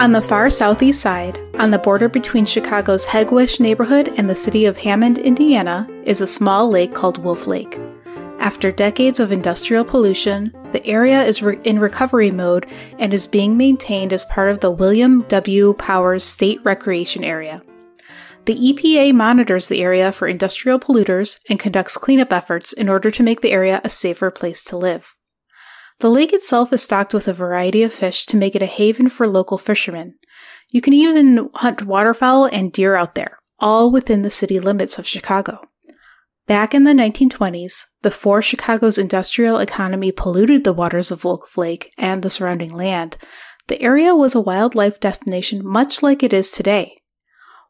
On the far southeast side, on the border between Chicago's Hegewisch neighborhood and the city of Hammond, Indiana, is a small lake called Wolf Lake. After decades of industrial pollution, the area is re- in recovery mode and is being maintained as part of the William W. Powers State Recreation Area. The EPA monitors the area for industrial polluters and conducts cleanup efforts in order to make the area a safer place to live. The lake itself is stocked with a variety of fish to make it a haven for local fishermen. You can even hunt waterfowl and deer out there, all within the city limits of Chicago. Back in the 1920s, before Chicago's industrial economy polluted the waters of Wolf Lake and the surrounding land, the area was a wildlife destination much like it is today.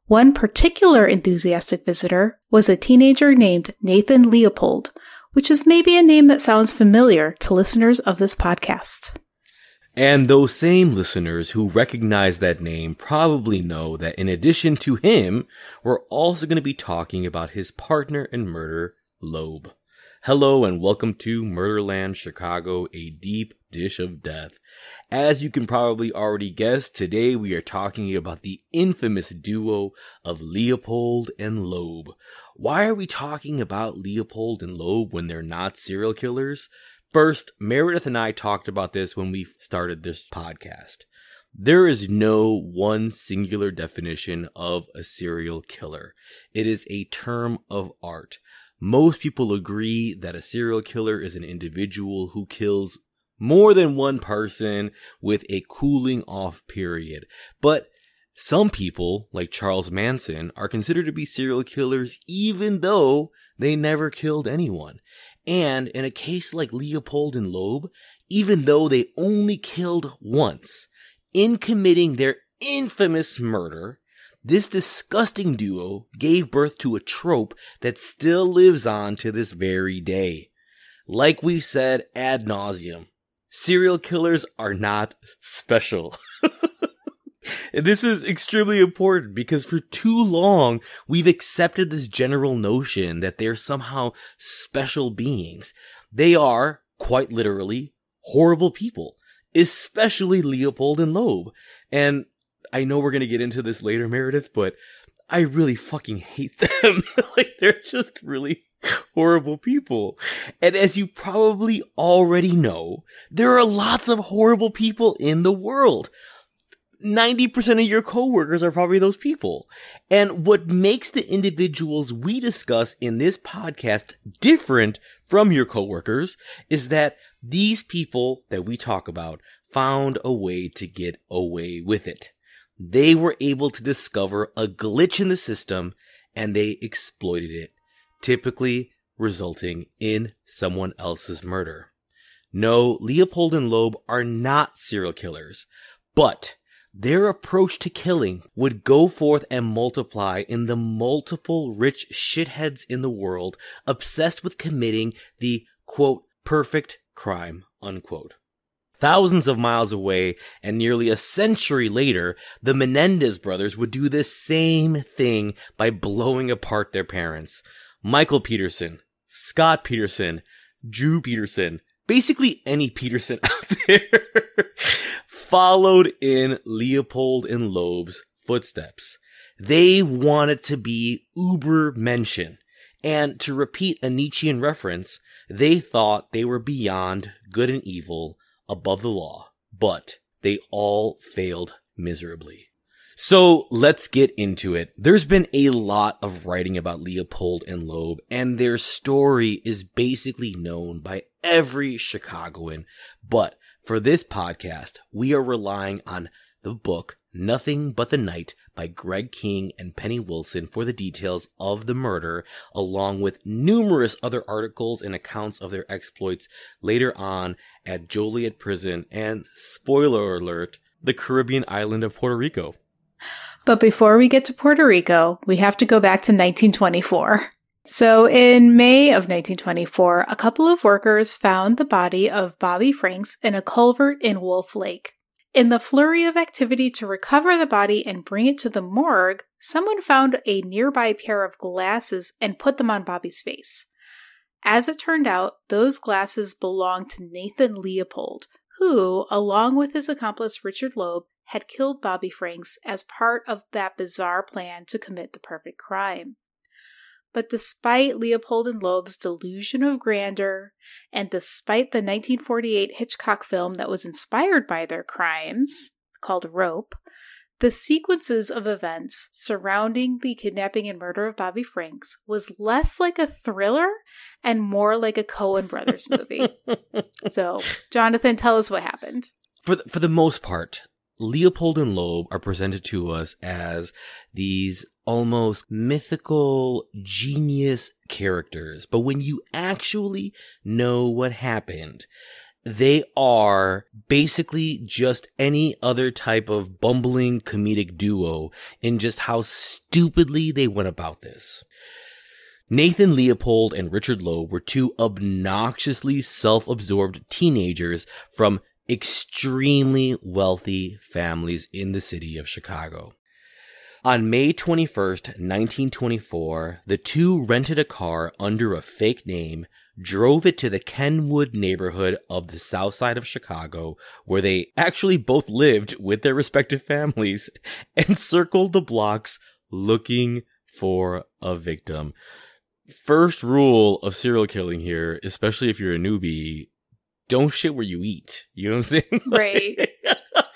One particular enthusiastic visitor was a teenager named Nathan Leopold, which is maybe a name that sounds familiar to listeners of this podcast. And those same listeners who recognize that name probably know that in addition to him, we're also going to be talking about his partner in murder, Loeb. Hello and welcome to Murderland Chicago, a deep dish of death. As you can probably already guess, today we are talking about the infamous duo of Leopold and Loeb. Why are we talking about Leopold and Loeb when they're not serial killers? First, Meredith and I talked about this when we started this podcast. There is no one singular definition of a serial killer. It is a term of art. Most people agree that a serial killer is an individual who kills more than one person with a cooling off period. But some people, like Charles Manson, are considered to be serial killers even though they never killed anyone. And in a case like Leopold and Loeb, even though they only killed once, in committing their infamous murder, this disgusting duo gave birth to a trope that still lives on to this very day. Like we've said ad nauseum, serial killers are not special. This is extremely important because for too long, we've accepted this general notion that they're somehow special beings. They are, quite literally, horrible people, especially Leopold and Loeb. And I know we're going to get into this later, Meredith, but I really fucking hate them. like, they're just really horrible people. And as you probably already know, there are lots of horrible people in the world. 90% of your coworkers are probably those people. And what makes the individuals we discuss in this podcast different from your coworkers is that these people that we talk about found a way to get away with it. They were able to discover a glitch in the system and they exploited it, typically resulting in someone else's murder. No, Leopold and Loeb are not serial killers, but their approach to killing would go forth and multiply in the multiple rich shitheads in the world obsessed with committing the quote perfect crime unquote. Thousands of miles away and nearly a century later, the Menendez brothers would do the same thing by blowing apart their parents. Michael Peterson, Scott Peterson, Drew Peterson, basically any Peterson out there followed in Leopold and Loeb's footsteps. They wanted to be Ubermenschen. And to repeat a Nietzschean reference, they thought they were beyond good and evil, above the law, but they all failed miserably. So let's get into it. There's been a lot of writing about Leopold and Loeb, and their story is basically known by every Chicagoan. But for this podcast, we are relying on the book Nothing But the Night by Greg King and Penny Wilson for the details of the murder, along with numerous other articles and accounts of their exploits later on at Joliet Prison and, spoiler alert, the Caribbean island of Puerto Rico. But before we get to Puerto Rico, we have to go back to 1924. So, in May of 1924, a couple of workers found the body of Bobby Franks in a culvert in Wolf Lake. In the flurry of activity to recover the body and bring it to the morgue, someone found a nearby pair of glasses and put them on Bobby's face. As it turned out, those glasses belonged to Nathan Leopold, who, along with his accomplice Richard Loeb, had killed Bobby Franks as part of that bizarre plan to commit the perfect crime. But despite Leopold and Loeb's delusion of grandeur, and despite the 1948 Hitchcock film that was inspired by their crimes, called Rope, the sequences of events surrounding the kidnapping and murder of Bobby Franks was less like a thriller and more like a Coen Brothers movie. so, Jonathan, tell us what happened. For the, for the most part, Leopold and Loeb are presented to us as these almost mythical genius characters. But when you actually know what happened, they are basically just any other type of bumbling comedic duo in just how stupidly they went about this. Nathan Leopold and Richard Loeb were two obnoxiously self-absorbed teenagers from extremely wealthy families in the city of Chicago. On May 21st, 1924, the two rented a car under a fake name, drove it to the Kenwood neighborhood of the south side of Chicago, where they actually both lived with their respective families, and circled the blocks looking for a victim. First rule of serial killing here, especially if you're a newbie, don't shit where you eat. You know what I'm saying? Right.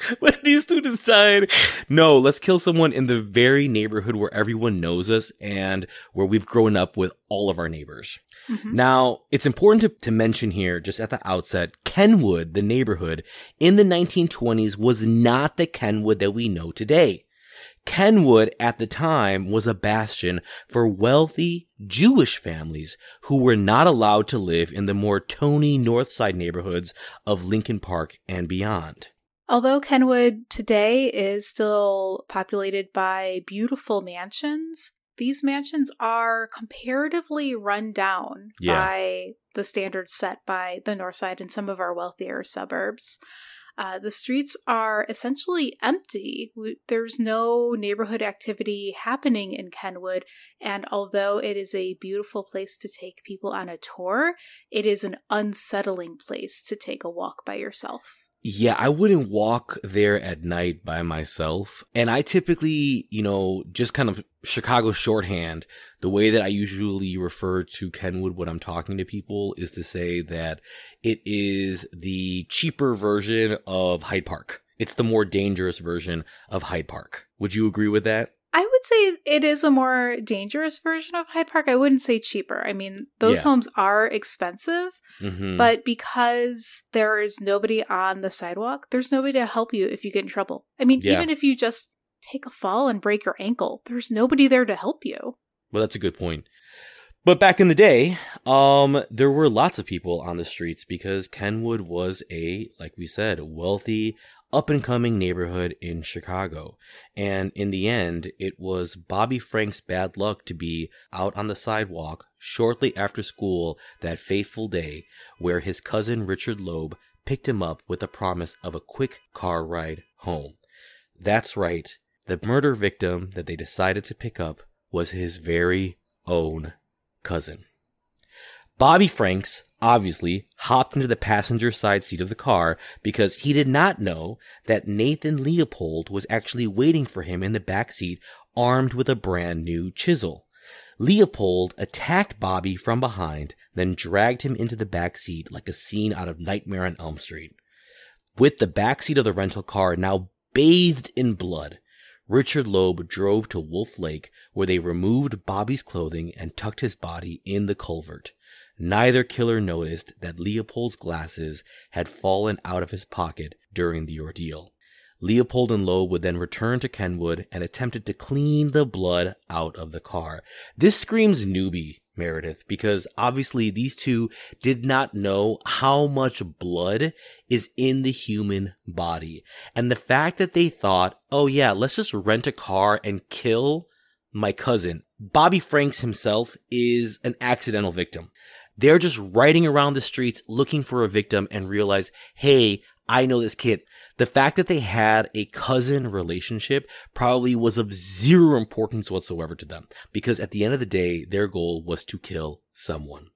when these two decide, no, let's kill someone in the very neighborhood where everyone knows us and where we've grown up with all of our neighbors. Mm-hmm. Now, it's important to, to mention here, just at the outset, Kenwood, the neighborhood in the 1920s was not the Kenwood that we know today. Kenwood at the time was a bastion for wealthy Jewish families who were not allowed to live in the more Tony North Side neighborhoods of Lincoln Park and beyond. Although Kenwood today is still populated by beautiful mansions, these mansions are comparatively run down yeah. by the standards set by the North Side and some of our wealthier suburbs. Uh, the streets are essentially empty. There's no neighborhood activity happening in Kenwood. And although it is a beautiful place to take people on a tour, it is an unsettling place to take a walk by yourself. Yeah, I wouldn't walk there at night by myself. And I typically, you know, just kind of Chicago shorthand, the way that I usually refer to Kenwood when I'm talking to people is to say that it is the cheaper version of Hyde Park. It's the more dangerous version of Hyde Park. Would you agree with that? I would say it is a more dangerous version of Hyde Park. I wouldn't say cheaper. I mean, those yeah. homes are expensive, mm-hmm. but because there is nobody on the sidewalk, there's nobody to help you if you get in trouble. I mean, yeah. even if you just take a fall and break your ankle, there's nobody there to help you. Well, that's a good point. But back in the day, um, there were lots of people on the streets because Kenwood was a, like we said, wealthy, up and coming neighborhood in Chicago. And in the end, it was Bobby Frank's bad luck to be out on the sidewalk shortly after school that fateful day where his cousin Richard Loeb picked him up with the promise of a quick car ride home. That's right, the murder victim that they decided to pick up was his very own cousin. Bobby Franks obviously hopped into the passenger side seat of the car because he did not know that Nathan Leopold was actually waiting for him in the back seat armed with a brand new chisel. Leopold attacked Bobby from behind, then dragged him into the back seat like a scene out of Nightmare on Elm Street. With the back seat of the rental car now bathed in blood, Richard Loeb drove to Wolf Lake where they removed Bobby's clothing and tucked his body in the culvert. Neither killer noticed that Leopold's glasses had fallen out of his pocket during the ordeal. Leopold and Loeb would then return to Kenwood and attempted to clean the blood out of the car. This screams newbie, Meredith, because obviously these two did not know how much blood is in the human body. And the fact that they thought, oh yeah, let's just rent a car and kill my cousin. Bobby Franks himself is an accidental victim. They're just riding around the streets looking for a victim and realize, hey, I know this kid. The fact that they had a cousin relationship probably was of zero importance whatsoever to them because at the end of the day, their goal was to kill someone.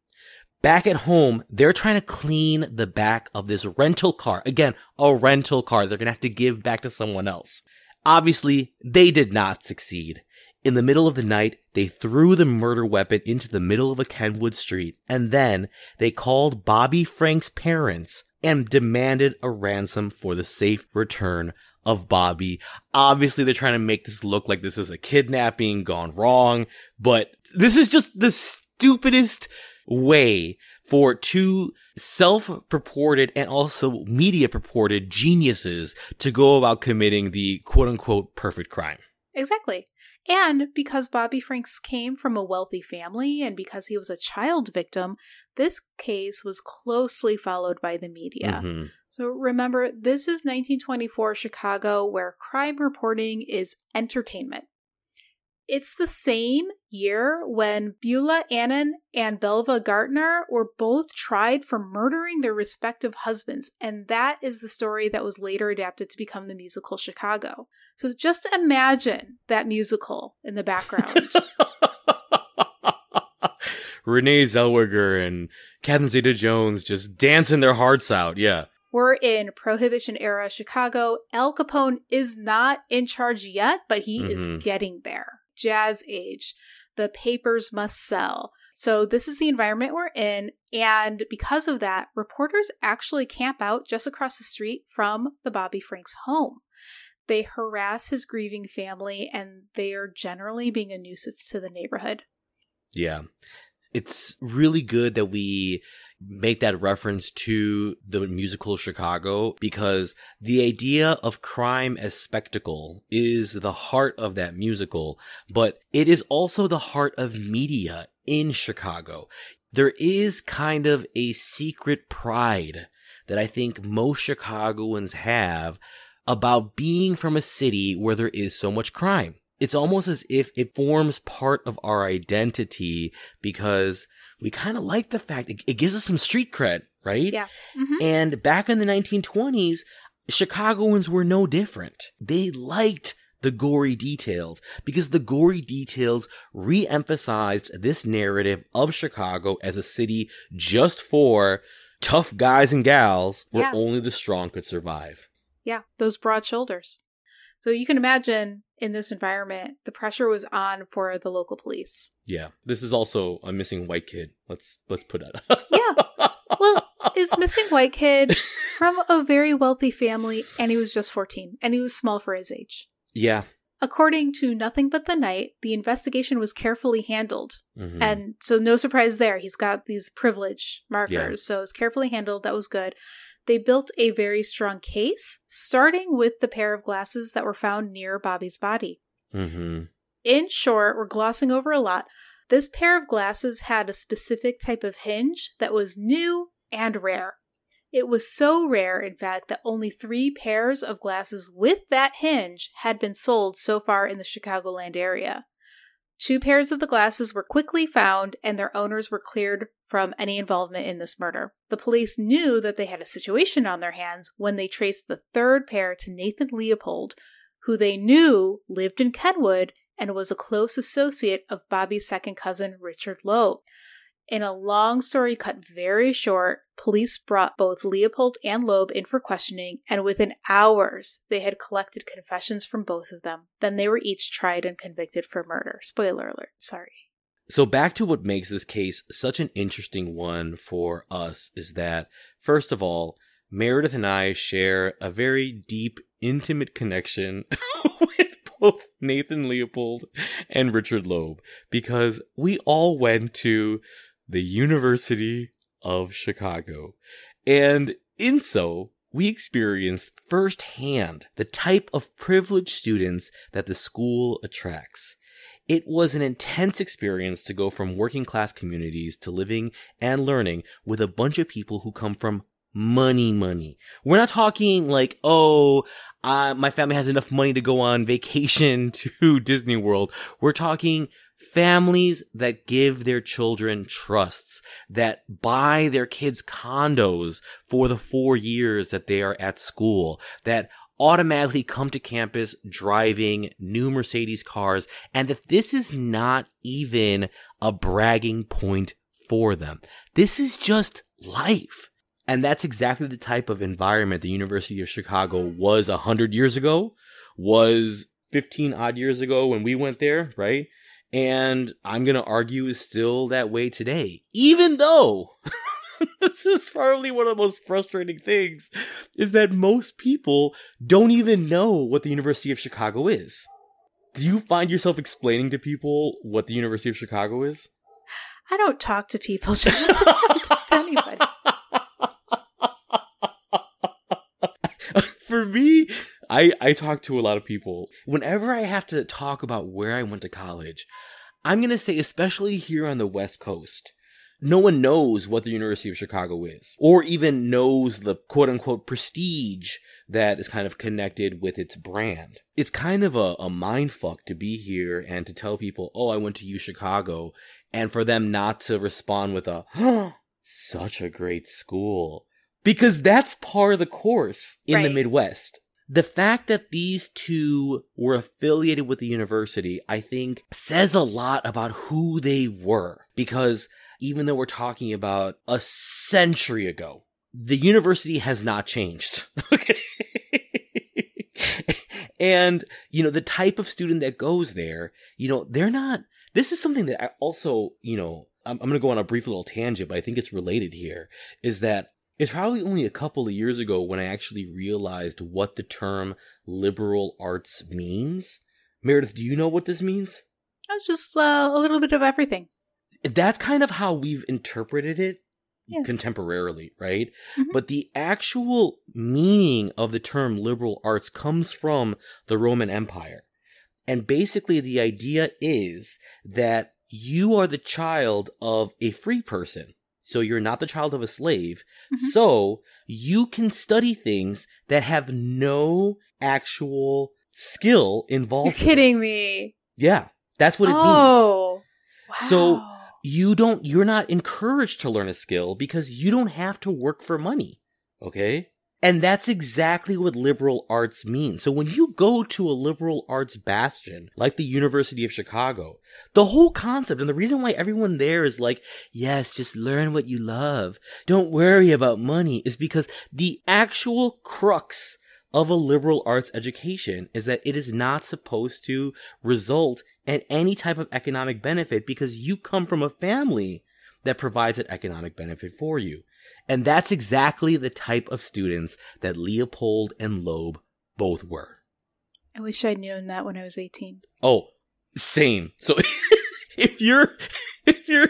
Back at home, they're trying to clean the back of this rental car. Again, a rental car they're going to have to give back to someone else. Obviously, they did not succeed. In the middle of the night, they threw the murder weapon into the middle of a Kenwood street, and then they called Bobby Frank's parents and demanded a ransom for the safe return of Bobby. Obviously, they're trying to make this look like this is a kidnapping gone wrong, but this is just the stupidest way for two self-purported and also media-purported geniuses to go about committing the quote-unquote perfect crime. Exactly. And because Bobby Franks came from a wealthy family and because he was a child victim, this case was closely followed by the media. Mm-hmm. So remember, this is 1924 Chicago where crime reporting is entertainment. It's the same year when Beulah Annan and Belva Gaertner were both tried for murdering their respective husbands, and that is the story that was later adapted to become the musical Chicago. So just imagine that musical in the background. Renee Zellweger and Catherine Zeta Jones just dancing their hearts out. Yeah. We're in Prohibition era Chicago. Al Capone is not in charge yet, but he mm-hmm. is getting there. Jazz age. The papers must sell. So, this is the environment we're in. And because of that, reporters actually camp out just across the street from the Bobby Franks home. They harass his grieving family and they are generally being a nuisance to the neighborhood. Yeah. It's really good that we make that reference to the musical Chicago because the idea of crime as spectacle is the heart of that musical, but it is also the heart of media in Chicago. There is kind of a secret pride that I think most Chicagoans have about being from a city where there is so much crime. It's almost as if it forms part of our identity because we kind of like the fact it, it, gives us some street cred, right? Yeah. Mm-hmm. And back in the 1920s, Chicagoans were no different. They liked the gory details because the gory details re-emphasized this narrative of Chicago as a city just for tough guys and gals where yeah. only the strong could survive. Yeah, those broad shoulders. So you can imagine in this environment, the pressure was on for the local police. Yeah. This is also a missing white kid. Let's let's put that. yeah. Well, is missing white kid from a very wealthy family and he was just 14 and he was small for his age. Yeah. According to Nothing But the Night, the investigation was carefully handled. Mm-hmm. And so no surprise there. He's got these privilege markers. Yeah. So it's carefully handled. That was good. They built a very strong case, starting with the pair of glasses that were found near Bobby's body. Mm-hmm. In short, we're glossing over a lot. This pair of glasses had a specific type of hinge that was new and rare. It was so rare, in fact, that only three pairs of glasses with that hinge had been sold so far in the Chicagoland area. Two pairs of the glasses were quickly found, and their owners were cleared from any involvement in this murder. The police knew that they had a situation on their hands when they traced the third pair to Nathan Leopold, who they knew lived in Kenwood and was a close associate of Bobby's second cousin, Richard Loeb. In a long story cut very short, police brought both Leopold and Loeb in for questioning, and within hours, they had collected confessions from both of them. Then they were each tried and convicted for murder. Spoiler alert, sorry. So, back to what makes this case such an interesting one for us is that, first of all, Meredith and I share a very deep, intimate connection with both Nathan Leopold and Richard Loeb because we all went to the University of Chicago. And in so, we experienced firsthand the type of privileged students that the school attracts. It was an intense experience to go from working class communities to living and learning with a bunch of people who come from money, money. We're not talking like, oh, my family has enough money to go on vacation to Disney World. We're talking families that give their children trusts, that buy their kids condos for the four years that they are at school, that automatically come to campus driving new Mercedes cars, and that this is not even a bragging point for them. This is just life. And that's exactly the type of environment the University of Chicago was a hundred years ago, was 15 odd years ago when we went there, right? And I'm going to argue is still that way today, even though this is probably one of the most frustrating things is that most people don't even know what the University of Chicago is. Do you find yourself explaining to people what the University of Chicago is? I don't talk to people. I don't talk to anybody. For me, I, I talk to a lot of people. Whenever I have to talk about where I went to college, I'm going to say, especially here on the West Coast, no one knows what the University of Chicago is, or even knows the quote unquote prestige that is kind of connected with its brand. It's kind of a, a mind fuck to be here and to tell people, oh, I went to U Chicago, and for them not to respond with a, oh, such a great school. Because that's part of the course in right. the Midwest. The fact that these two were affiliated with the university, I think, says a lot about who they were. Because even though we're talking about a century ago, the university has not changed. okay. and, you know, the type of student that goes there, you know, they're not, this is something that I also, you know, I'm, I'm going to go on a brief little tangent, but I think it's related here is that it's probably only a couple of years ago when I actually realized what the term liberal arts means. Meredith, do you know what this means? It's just uh, a little bit of everything that's kind of how we've interpreted it yeah. contemporarily, right? Mm-hmm. But the actual meaning of the term liberal arts comes from the Roman Empire. And basically, the idea is that you are the child of a free person. So you're not the child of a slave. Mm-hmm. So you can study things that have no actual skill involved. You're kidding me. Yeah, that's what it oh, means. Wow. So you don't you're not encouraged to learn a skill because you don't have to work for money okay and that's exactly what liberal arts means. So when you go to a liberal arts bastion like the University of Chicago, the whole concept and the reason why everyone there is like, yes, just learn what you love. Don't worry about money is because the actual crux of a liberal arts education is that it is not supposed to result in any type of economic benefit because you come from a family that provides an economic benefit for you. And that's exactly the type of students that Leopold and Loeb both were. I wish I'd known that when I was 18. Oh, same. So if you're if you're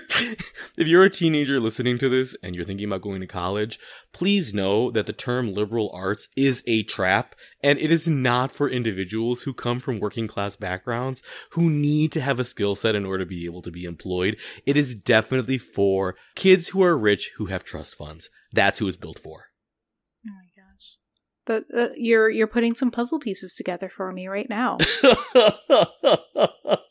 if you're a teenager listening to this and you're thinking about going to college, please know that the term liberal arts is a trap and it is not for individuals who come from working class backgrounds who need to have a skill set in order to be able to be employed. It is definitely for kids who are rich who have trust funds. That's who it's built for. Oh my gosh. But uh, you're you're putting some puzzle pieces together for me right now.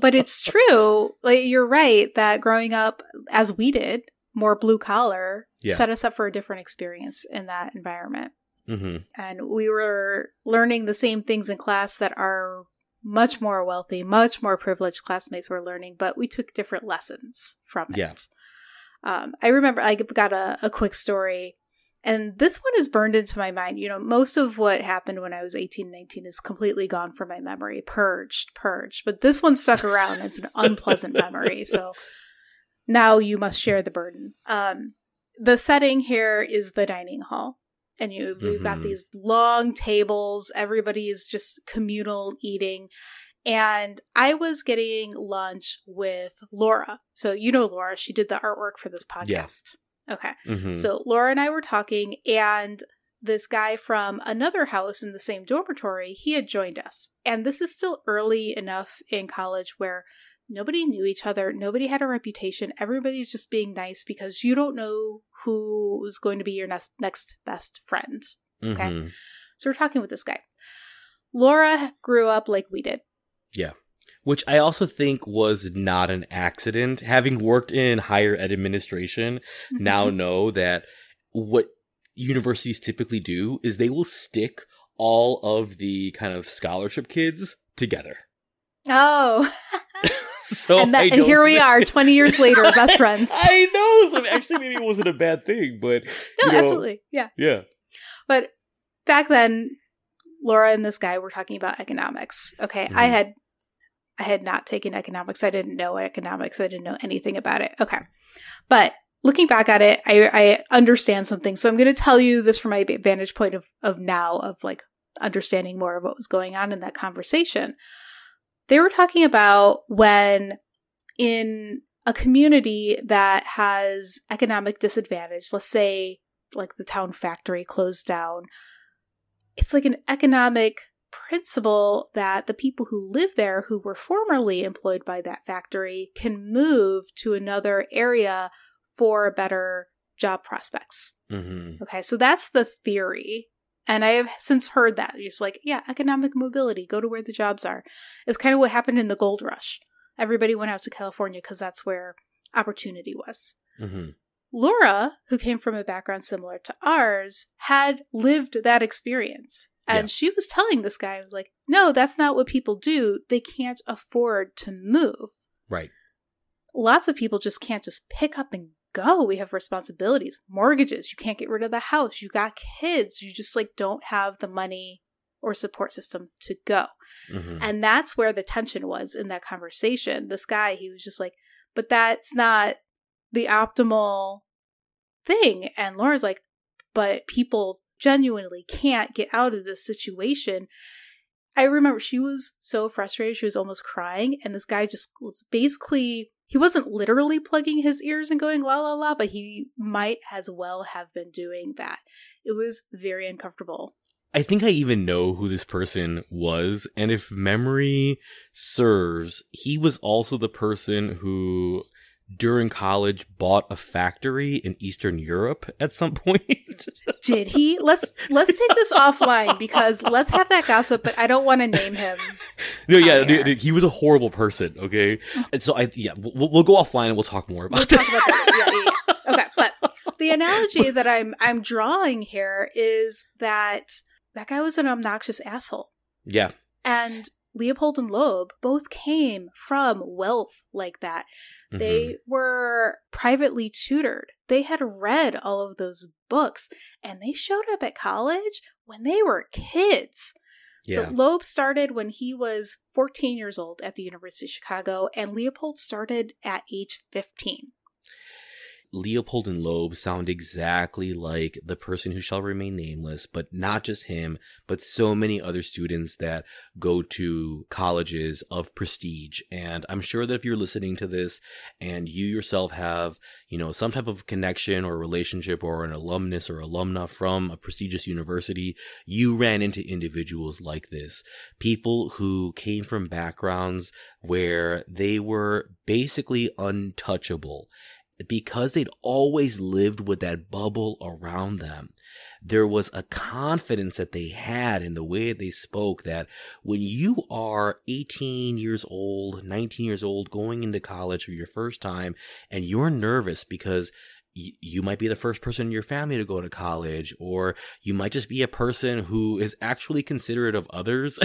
but it's true. Like you're right that growing up as we did, more blue collar, yeah. set us up for a different experience in that environment. Mm-hmm. And we were learning the same things in class that our much more wealthy, much more privileged classmates were learning, but we took different lessons from it. Yeah. Um, I remember I got a, a quick story and this one is burned into my mind. You know, most of what happened when I was 18, 19 is completely gone from my memory, purged, purged. But this one stuck around. It's an unpleasant memory. So now you must share the burden. Um, the setting here is the dining hall. And you, we've mm-hmm. got these long tables. Everybody is just communal eating. And I was getting lunch with Laura. So you know Laura. She did the artwork for this podcast. Okay. Mm-hmm. So Laura and I were talking, and this guy from another house in the same dormitory, he had joined us. And this is still early enough in college where nobody knew each other, nobody had a reputation, everybody's just being nice because you don't know who is going to be your next next best friend. Okay. Mm-hmm. So we're talking with this guy. Laura grew up like we did. Yeah which I also think was not an accident. Having worked in higher ed administration, mm-hmm. now know that what universities typically do is they will stick all of the kind of scholarship kids together. Oh. so and, that, and here we are, twenty years later, best friends. I know. So actually, maybe it wasn't a bad thing, but no, know, absolutely, yeah, yeah. But back then, Laura and this guy were talking about economics. Okay, mm-hmm. I had I had not taken economics. I didn't know economics. I didn't know anything about it. Okay, but looking back at it, I, I understand something. So I'm going to tell you this from my vantage point of, of now, of like understanding more of what was going on in that conversation. They were talking about when in a community that has economic disadvantage, let's say like the town factory closed down, it's like an economic principle that the people who live there who were formerly employed by that factory can move to another area for better job prospects. Mm-hmm. Okay, so that's the theory. And I have since heard that. It's like, yeah, economic mobility, go to where the jobs are. It's kind of what happened in the gold rush. Everybody went out to California because that's where opportunity was. Mm-hmm. Laura, who came from a background similar to ours, had lived that experience. And yeah. she was telling this guy, I was like, no, that's not what people do. They can't afford to move. Right. Lots of people just can't just pick up and go. We have responsibilities, mortgages. You can't get rid of the house. You got kids. You just like don't have the money or support system to go. Mm-hmm. And that's where the tension was in that conversation. This guy, he was just like, but that's not the optimal thing. And Laura's like, but people genuinely can't get out of this situation. I remember she was so frustrated, she was almost crying, and this guy just was basically he wasn't literally plugging his ears and going la la la, but he might as well have been doing that. It was very uncomfortable. I think I even know who this person was, and if memory serves, he was also the person who during college bought a factory in Eastern Europe at some point. Did he? Let's let's take this offline because let's have that gossip, but I don't want to name him. No, yeah, dude, dude, he was a horrible person. Okay, and so I yeah, we'll, we'll go offline and we'll talk more about. We'll that. talk about that. Yeah, yeah. Okay, but the analogy that I'm I'm drawing here is that that guy was an obnoxious asshole. Yeah, and Leopold and Loeb both came from wealth like that. Mm-hmm. They were privately tutored. They had read all of those books and they showed up at college when they were kids. Yeah. So Loeb started when he was 14 years old at the University of Chicago, and Leopold started at age 15. Leopold and Loeb sound exactly like the person who shall remain nameless, but not just him, but so many other students that go to colleges of prestige. And I'm sure that if you're listening to this and you yourself have, you know, some type of connection or relationship or an alumnus or alumna from a prestigious university, you ran into individuals like this. People who came from backgrounds where they were basically untouchable because they'd always lived with that bubble around them, there was a confidence that they had in the way they spoke that when you are 18 years old, 19 years old, going into college for your first time, and you're nervous because you might be the first person in your family to go to college, or you might just be a person who is actually considerate of others.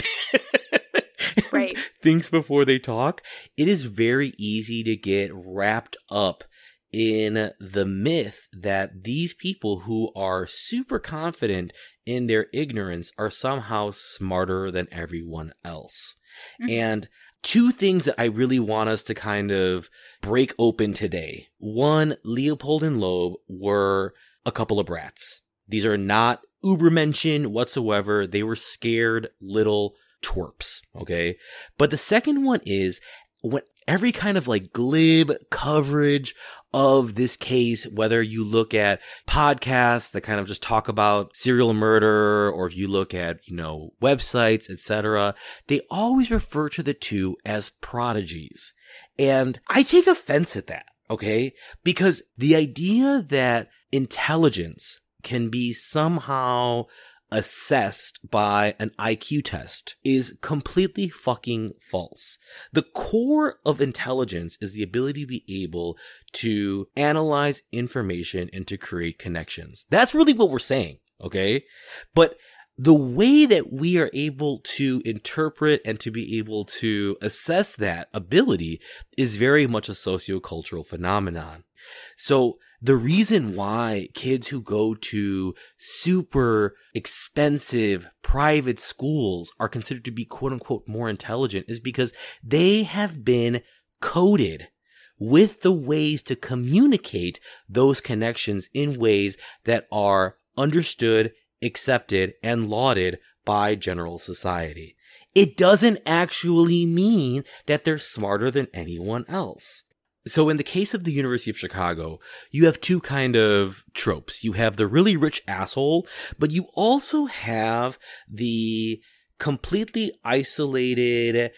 right. Thinks before they talk. It is very easy to get wrapped up in the myth that these people who are super confident in their ignorance are somehow smarter than everyone else. Mm-hmm. And two things that I really want us to kind of break open today. One, Leopold and Loeb were a couple of brats. These are not Ubermenschen whatsoever. They were scared little twerps. Okay. But the second one is when every kind of like glib coverage of this case, whether you look at podcasts that kind of just talk about serial murder, or if you look at, you know, websites, etc., they always refer to the two as prodigies. And I take offense at that, okay? Because the idea that intelligence can be somehow assessed by an IQ test is completely fucking false. The core of intelligence is the ability to be able to analyze information and to create connections. That's really what we're saying. Okay. But the way that we are able to interpret and to be able to assess that ability is very much a sociocultural phenomenon. So the reason why kids who go to super expensive private schools are considered to be quote unquote more intelligent is because they have been coded with the ways to communicate those connections in ways that are understood, accepted, and lauded by general society. It doesn't actually mean that they're smarter than anyone else. So in the case of the University of Chicago, you have two kind of tropes. You have the really rich asshole, but you also have the completely isolated,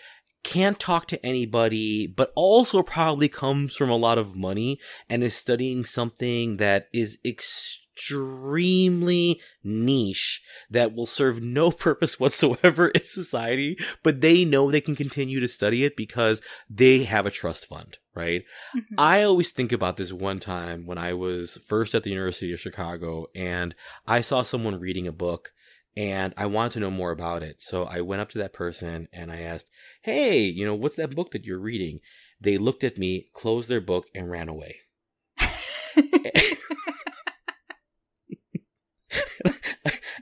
can't talk to anybody, but also probably comes from a lot of money and is studying something that is extremely extremely niche that will serve no purpose whatsoever in society, but they know they can continue to study it because they have a trust fund, right? Mm-hmm. I always think about this one time when I was first at the University of Chicago and I saw someone reading a book and I wanted to know more about it. So I went up to that person and I asked, Hey, you know, what's that book that you're reading? They looked at me, closed their book, and ran away.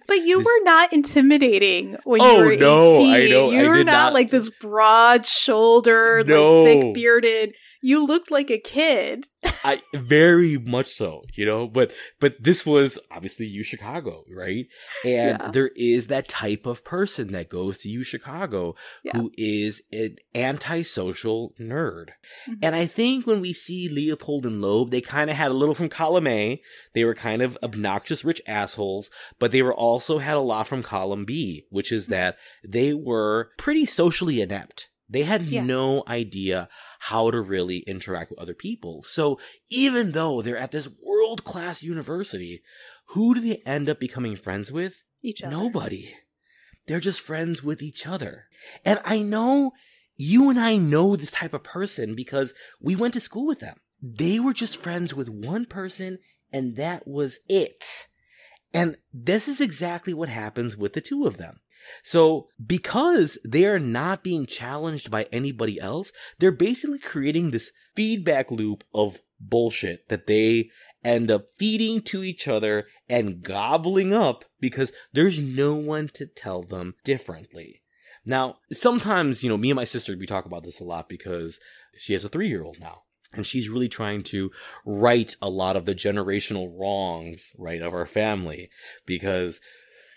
but you this... were not intimidating when oh, you were no, 18. I know. You I were not, not, like this broad shouldered, no. like thick bearded you looked like a kid. I very much so, you know, but but this was obviously U Chicago, right? And yeah. there is that type of person that goes to U Chicago yeah. who is an antisocial nerd. Mm-hmm. And I think when we see Leopold and Loeb, they kind of had a little from column A. They were kind of obnoxious rich assholes, but they were also had a lot from column B, which is mm-hmm. that they were pretty socially inept. They had yeah. no idea how to really interact with other people. So even though they're at this world class university, who do they end up becoming friends with? Each other. Nobody. They're just friends with each other. And I know you and I know this type of person because we went to school with them. They were just friends with one person and that was it. And this is exactly what happens with the two of them. So, because they are not being challenged by anybody else, they're basically creating this feedback loop of bullshit that they end up feeding to each other and gobbling up because there's no one to tell them differently. Now, sometimes, you know, me and my sister, we talk about this a lot because she has a three year old now. And she's really trying to right a lot of the generational wrongs, right, of our family because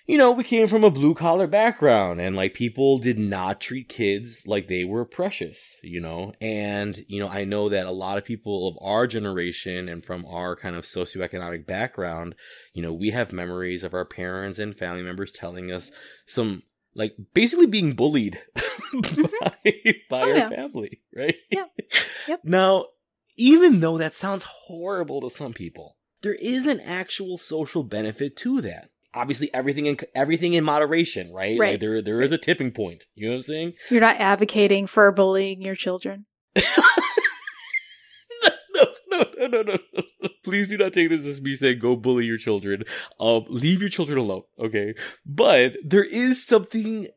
you know, we came from a blue collar background and like people did not treat kids like they were precious, you know? And, you know, I know that a lot of people of our generation and from our kind of socioeconomic background, you know, we have memories of our parents and family members telling us some like basically being bullied by, mm-hmm. by oh, our yeah. family, right? Yeah. Yep. now, even though that sounds horrible to some people, there is an actual social benefit to that obviously everything in everything in moderation, right? Right. Like there there is a tipping point. You know what I'm saying? You're not advocating for bullying your children. no, no, no, no, no. Please do not take this as me saying go bully your children. Um, leave your children alone, okay? But there is something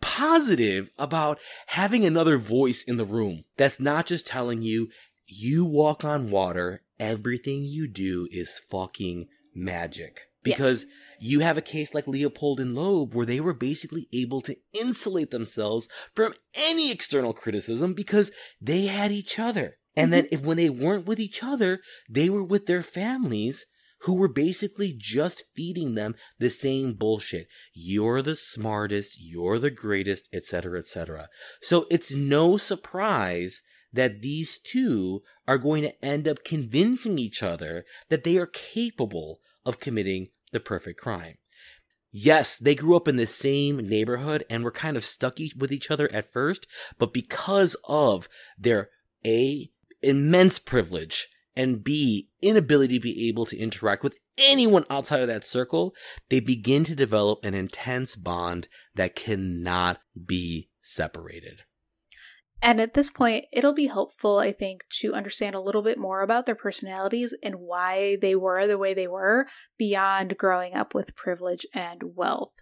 positive about having another voice in the room that's not just telling you you walk on water, everything you do is fucking magic. Because yeah you have a case like Leopold and Loeb where they were basically able to insulate themselves from any external criticism because they had each other. And mm-hmm. then if when they weren't with each other, they were with their families who were basically just feeding them the same bullshit. You're the smartest, you're the greatest, etc., etc. So it's no surprise that these two are going to end up convincing each other that they are capable of committing the perfect crime. Yes, they grew up in the same neighborhood and were kind of stuck with each other at first, but because of their A, immense privilege, and B, inability to be able to interact with anyone outside of that circle, they begin to develop an intense bond that cannot be separated. And at this point, it'll be helpful, I think, to understand a little bit more about their personalities and why they were the way they were beyond growing up with privilege and wealth.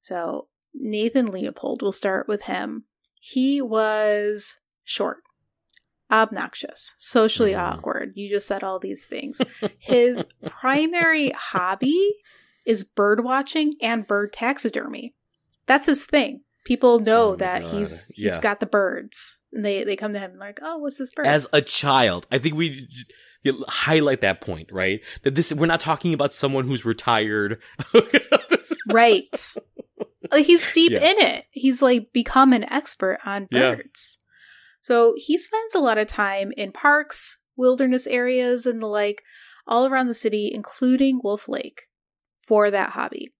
So, Nathan Leopold, we'll start with him. He was short, obnoxious, socially Mhm. awkward. You just said all these things. His primary hobby is bird watching and bird taxidermy. That's his thing. People know Oh that God. he's he's Yeah. got the birds, and they they come to him like, "Oh, what's this bird?" As a child, I think we you highlight that point, right? That this we're not talking about someone who's retired. right. Like he's deep Yeah. in it. He's like become an expert on Yeah. birds. So he spends a lot of time in parks, wilderness areas, and the like, all around the city, including Wolf Lake, for that hobby.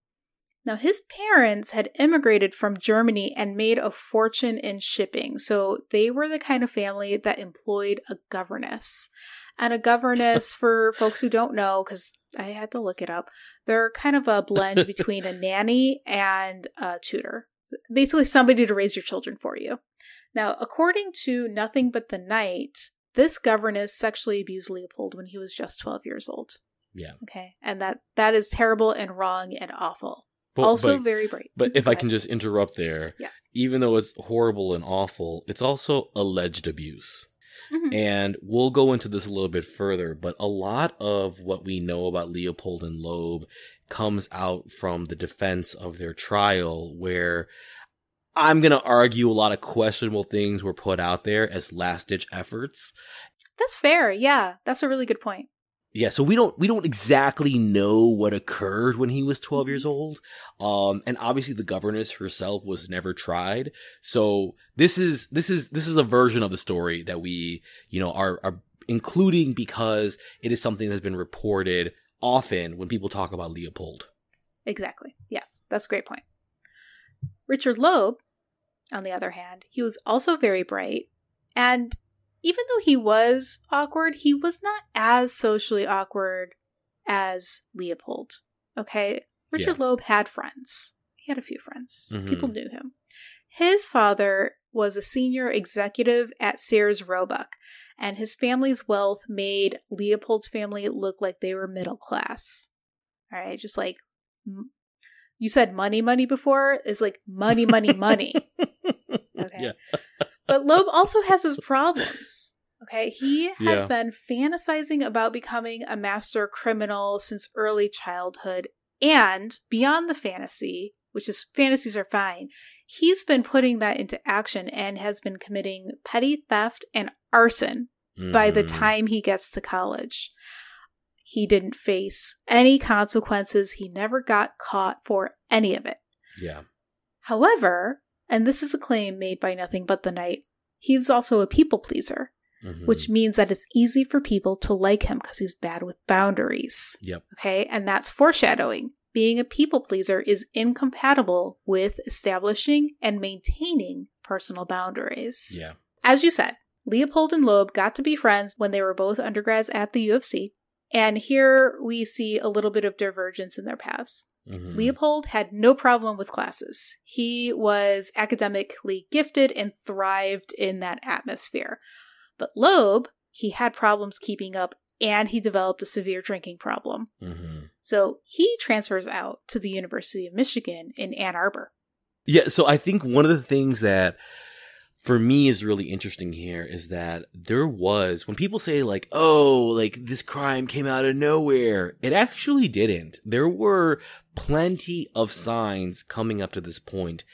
Now, his parents had immigrated from Germany and made a fortune in shipping. So they were the kind of family that employed a governess. And a governess, for folks who don't know, because I had to look it up, they're kind of a blend between a nanny and a tutor. Basically, somebody to raise your children for you. Now, according to Nothing But the Night, this governess sexually abused Leopold when he was just 12 years old. Yeah. Okay. And that that is terrible and wrong and awful. But- also but, very bright. but if I can just interrupt there, Yes. even though it's horrible and awful, it's also alleged abuse. Mhm. And we'll go into this a little bit further, but a lot of what we know about Leopold and Loeb comes out from the defense of their trial, where I'm going to argue a lot of questionable things were put out there as last ditch efforts. That's fair. Yeah. That's a really good point. Yeah, so we don't we don't exactly know what occurred when he was 12 years old. Um and obviously the governess herself was never tried. So this is this is this is a version of the story that we, you know, are are including because it is something that's been reported often when people talk about Leopold. Exactly. Yes. That's a great point. Richard Loeb, on the other hand, he was also very bright. And even though he was awkward, he was not as socially awkward as Leopold. Okay. Richard Loeb had friends. He had a few friends. Mhm. People knew him. His father was a senior executive at Sears Roebuck, and his family's wealth made Leopold's family look like they were middle class. All right, just like m- you said money money before is like money money money. Okay. Yeah. but Loeb also has his problems. Okay. He has Yeah. been fantasizing about becoming a master criminal since early childhood. And beyond the fantasy, which is fantasies are fine, he's been putting that into action and has been committing petty theft and arson by the Mhm. time he gets to college. He didn't face any consequences. He never got caught for any of it. Yeah. However, and this is a claim made by Nothing But the Night. he's also a people pleaser, Mhm. which means that it's easy for people to like him because he's bad with boundaries. Yep. Okay, and that's foreshadowing. Being a people pleaser is incompatible with establishing and maintaining personal boundaries. Yeah. As you said, Leopold and Loeb got to be friends when they were both undergrads at the U of C. And here we see a little bit of divergence in their paths. Mhm. Leopold had no problem with classes. He was academically gifted and thrived in that atmosphere. But Loeb, he had problems keeping up and he developed a severe drinking problem. Mhm. So he transfers out to the University of Michigan in Ann Arbor. Yeah, so I think one of the things that for me is really interesting here is that there was when people say like, "Oh, like this crime came out of nowhere." It actually didn't. There were plenty of signs coming up to this point,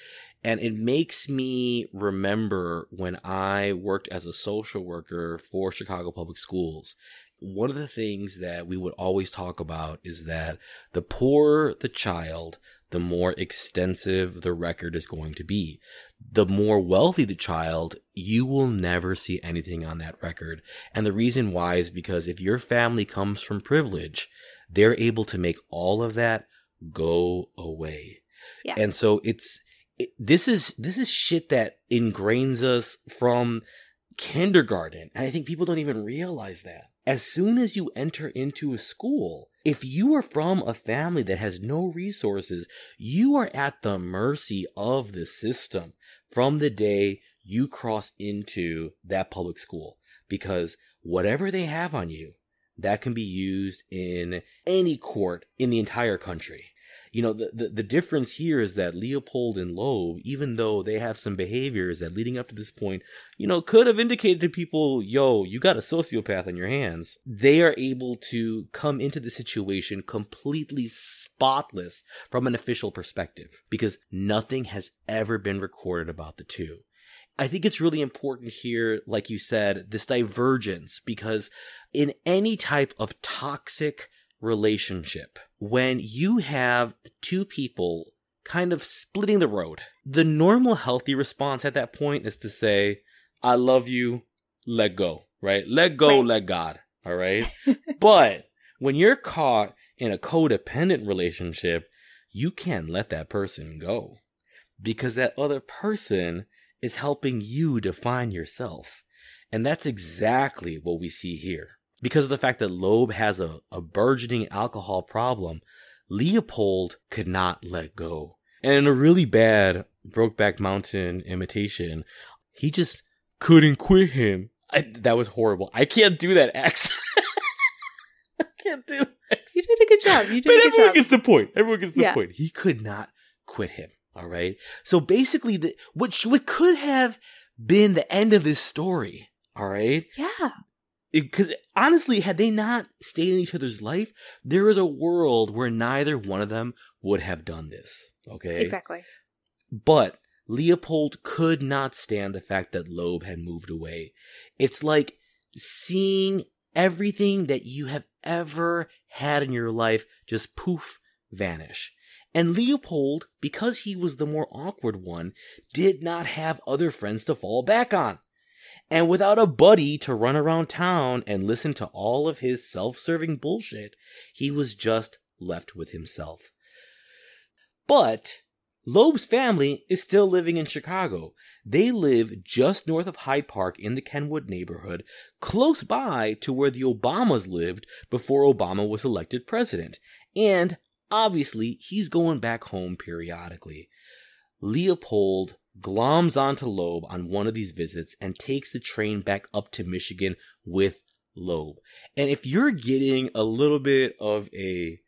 and it makes me remember when I worked as a social worker for Chicago Public Schools. One of the things that we would always talk about is that the poorer the child, the more extensive the record is going to be. The more wealthy the child, you will never see anything on that record. And the reason why is because if your family comes from privilege, they're able to make all of that go away. Yeah. And so it's, it, this is, this is shit that ingrains us from kindergarten. And I think people don't even realize that. As soon as you enter into a school, if you are from a family that has no resources, you are at the mercy of the system from the day you cross into that public school. Because whatever they have on you, that can be used in any court in the entire country. You know, the, the, the difference here is that Leopold and Loeb, even though they have some behaviors that leading up to this point, you know, could have indicated to people, yo, you got a sociopath on your hands, they are able to come into the situation completely spotless from an official perspective because nothing has ever been recorded about the two. I think it's really important here, like you said, this divergence, because in any type of toxic relationship, when you have two people kind of splitting the road, the normal healthy response at that point is to say, I love you, let go, right? Let go, right. let God, all right? but when you're caught in a codependent relationship, you can't let that person go because that other person is helping you define yourself. And that's exactly what we see here. Because of the fact that Loeb has a, a burgeoning alcohol problem, Leopold could not let go. And in a really bad Brokeback Mountain imitation, he just couldn't quit him. I, that was horrible. I can't do that accent. I can't do that. You did a good job. You did but everyone job. gets the point. Everyone gets the yeah. point. He could not quit him. All right. So basically, the what what could have been the end of this story. All right. Yeah. Because honestly, had they not stayed in each other's life, there is a world where neither one of them would have done this. Okay. Exactly. But Leopold could not stand the fact that Loeb had moved away. It's like seeing everything that you have ever had in your life just poof vanish. And Leopold, because he was the more awkward one, did not have other friends to fall back on. And without a buddy to run around town and listen to all of his self serving bullshit, he was just left with himself. But Loeb's family is still living in Chicago. They live just north of Hyde Park in the Kenwood neighborhood, close by to where the Obamas lived before Obama was elected president. And Obviously, he's going back home periodically. Leopold gloms onto Loeb on one of these visits and takes the train back up to Michigan with Loeb. And if you're getting a little bit of a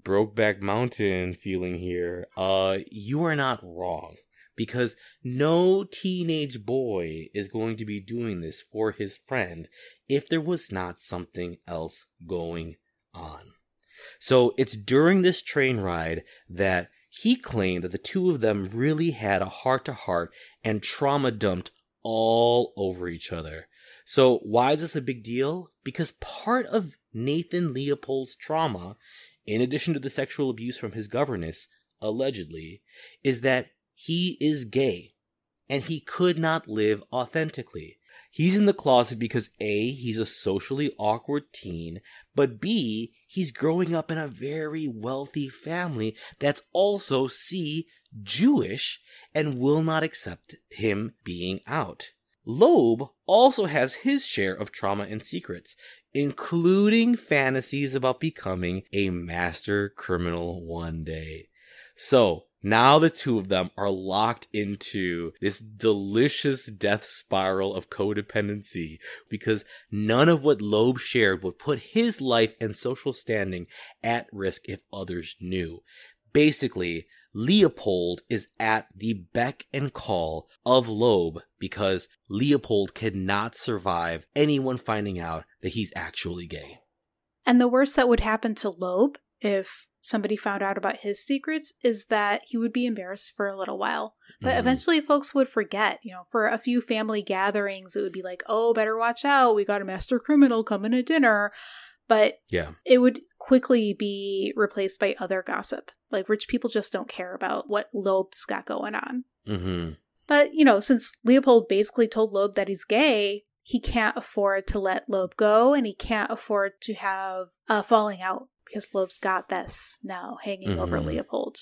Brokeback Mountain feeling here, uh, you are not wrong. Because no teenage boy is going to be doing this for his friend if there was not something else going on. So it's during this train ride that he claimed that the two of them really had a heart to heart and trauma dumped all over each other. So why is this a big deal? Because part of Nathan Leopold's trauma, in addition to the sexual abuse from his governess, allegedly, is that he is gay and he could not live authentically. He's in the closet because A, he's a socially awkward teen, but B, he's growing up in a very wealthy family that's also C, Jewish, and will not accept him being out. Loeb also has his share of trauma and secrets, including fantasies about becoming a master criminal one day. So, now the two of them are locked into this delicious death spiral of codependency because none of what Loeb shared would put his life and social standing at risk if others knew. Basically, Leopold is at the beck and call of Loeb because Leopold cannot survive anyone finding out that he's actually gay. And the worst that would happen to Loeb if somebody found out about his secrets is that he would be embarrassed for a little while. But mm-hmm. eventually folks would forget. You know, for a few family gatherings, it would be like, oh, better watch out. We got a master criminal coming to dinner. But yeah, it would quickly be replaced by other gossip. Like rich people just don't care about what Loeb's got going on. Mm-hmm. But, you know, since Leopold basically told Loeb that he's gay, he can't afford to let Loeb go and he can't afford to have a falling out because Loeb's got this now hanging mm-hmm. over Leopold.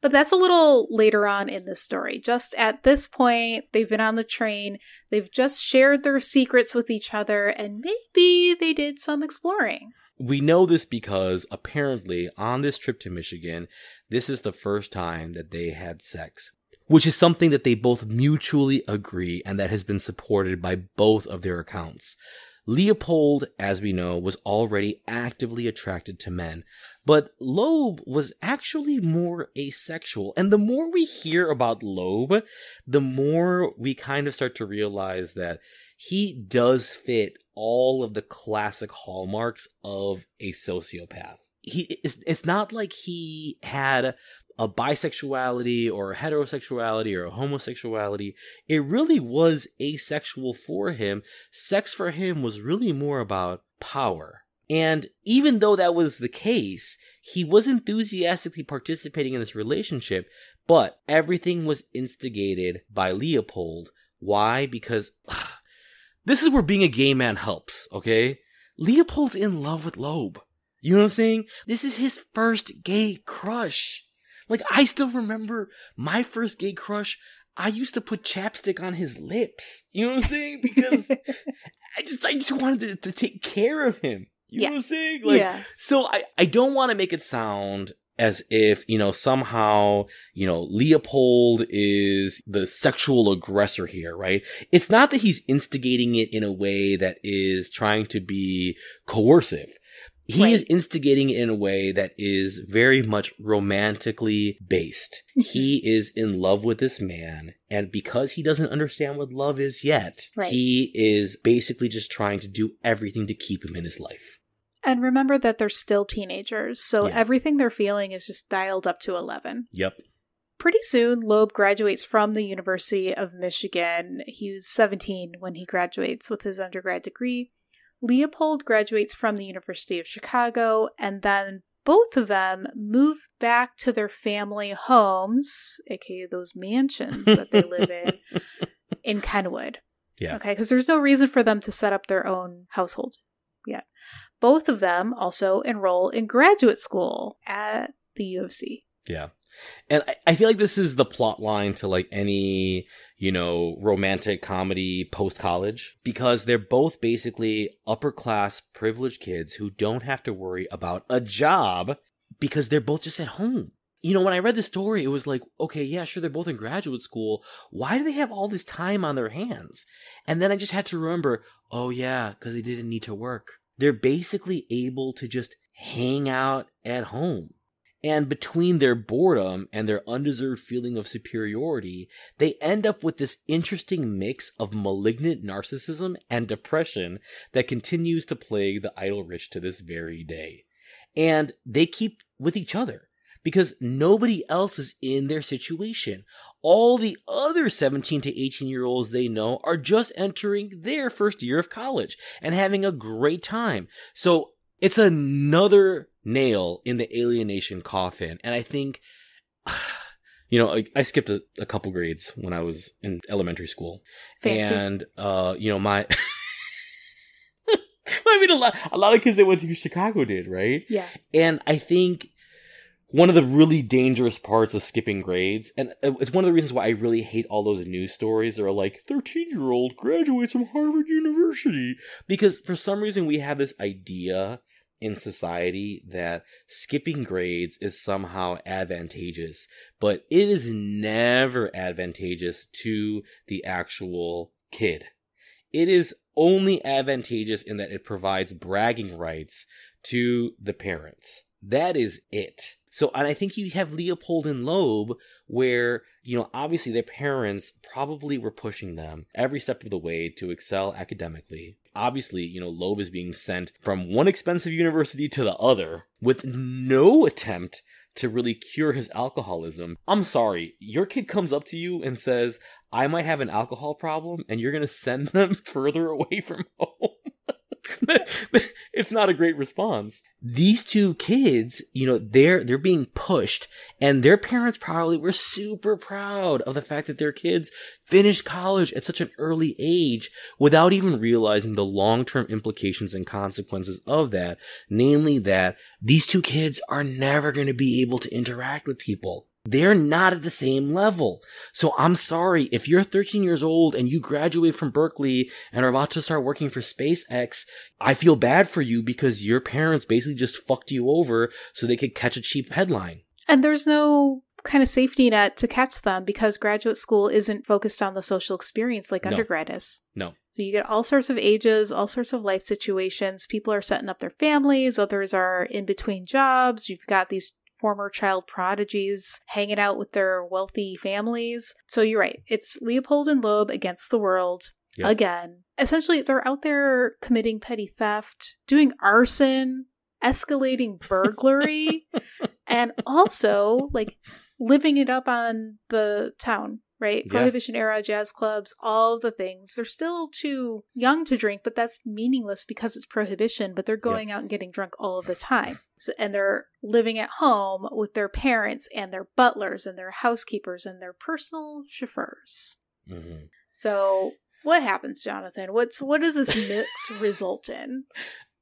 But that's a little later on in the story. Just at this point, they've been on the train, they've just shared their secrets with each other, and maybe they did some exploring. We know this because apparently on this trip to Michigan, this is the first time that they had sex, which is something that they both mutually agree and that has been supported by both of their accounts. Leopold, as we know, was already actively attracted to men, But Loeb was actually more asexual. And the more we hear about Loeb, the more we kind of start to realize that he does fit all of the classic hallmarks of a sociopath. He it's, it's not like he had a bisexuality or a heterosexuality or a homosexuality. It really was asexual for him. Sex for him was really more about power. And even though that was the case, he was enthusiastically participating in this relationship, but everything was instigated by Leopold. Why? Because this is where being a gay man helps, okay? Leopold's in love with Loeb. You know what I'm saying? This is his first gay crush. Like, I still remember my first gay crush. I used to put chapstick on his lips. You know what I'm saying? Because I just, I just wanted to, to take care of him. You yeah. know what I'm saying? Like, yeah. so I, I don't want to make it sound as if, you know, somehow, you know, Leopold is the sexual aggressor here, right? It's not that he's instigating it in a way that is trying to be coercive. He right. is instigating it in a way that is very much romantically based. Mm-hmm. he is in love with this man, and because he doesn't understand what love is yet, right. he is basically just trying to do everything to keep him in his life. And remember that they're still teenagers, so yeah. everything they're feeling is just dialed up to 11. Yep. Pretty soon, Loeb graduates from the University of Michigan. He was 17 when he graduates with his undergrad degree. Leopold graduates from the University of Chicago, and then both of them move back to their family homes, aka those mansions that they live in, in Kenwood. Yeah. Okay, because there's no reason for them to set up their own household yet. Both of them also enroll in graduate school at the U of C. Yeah. And I, I feel like this is the plot line to like any, you know, romantic comedy post college because they're both basically upper class privileged kids who don't have to worry about a job because they're both just at home. You know, when I read the story, it was like, okay, yeah, sure, they're both in graduate school. Why do they have all this time on their hands? And then I just had to remember, oh, yeah, because they didn't need to work. They're basically able to just hang out at home. And between their boredom and their undeserved feeling of superiority, they end up with this interesting mix of malignant narcissism and depression that continues to plague the idle rich to this very day. And they keep with each other because nobody else is in their situation. All the other 17 to 18 year olds they know are just entering their first year of college and having a great time. So it's another nail in the alienation coffin. And I think, you know, I, I skipped a, a, couple grades when I was in elementary school. Fancy. And, uh, you know, my. I mean, a lot, a lot of kids that went to Chicago did, right? Yeah. And I think one of the really dangerous parts of skipping grades, and it's one of the reasons why I really hate all those news stories that are like 13 year old graduates from Harvard University. Because for some reason we have this idea in society that skipping grades is somehow advantageous, but it is never advantageous to the actual kid. It is only advantageous in that it provides bragging rights to the parents. That is it. So, and I think you have Leopold and Loeb, where, you know, obviously their parents probably were pushing them every step of the way to excel academically. Obviously, you know, Loeb is being sent from one expensive university to the other with no attempt to really cure his alcoholism. I'm sorry, your kid comes up to you and says, I might have an alcohol problem, and you're going to send them further away from home. it's not a great response. These two kids, you know, they're they're being pushed and their parents probably were super proud of the fact that their kids finished college at such an early age without even realizing the long-term implications and consequences of that, namely that these two kids are never going to be able to interact with people. They're not at the same level. So I'm sorry if you're 13 years old and you graduate from Berkeley and are about to start working for SpaceX. I feel bad for you because your parents basically just fucked you over so they could catch a cheap headline. And there's no kind of safety net to catch them because graduate school isn't focused on the social experience like no. undergrad is. No. So you get all sorts of ages, all sorts of life situations. People are setting up their families, others are in between jobs. You've got these former child prodigies hanging out with their wealthy families. So you're right. It's Leopold and Loeb against the world yep. again. Essentially, they're out there committing petty theft, doing arson, escalating burglary, and also like living it up on the town right? Yeah. Prohibition era jazz clubs, all the things. They're still too young to drink, but that's meaningless because it's prohibition, but they're going yeah. out and getting drunk all of the time. So, and they're living at home with their parents and their butlers and their housekeepers and their personal chauffeurs. Mm-hmm. So, what happens, Jonathan? What's what does this mix result in?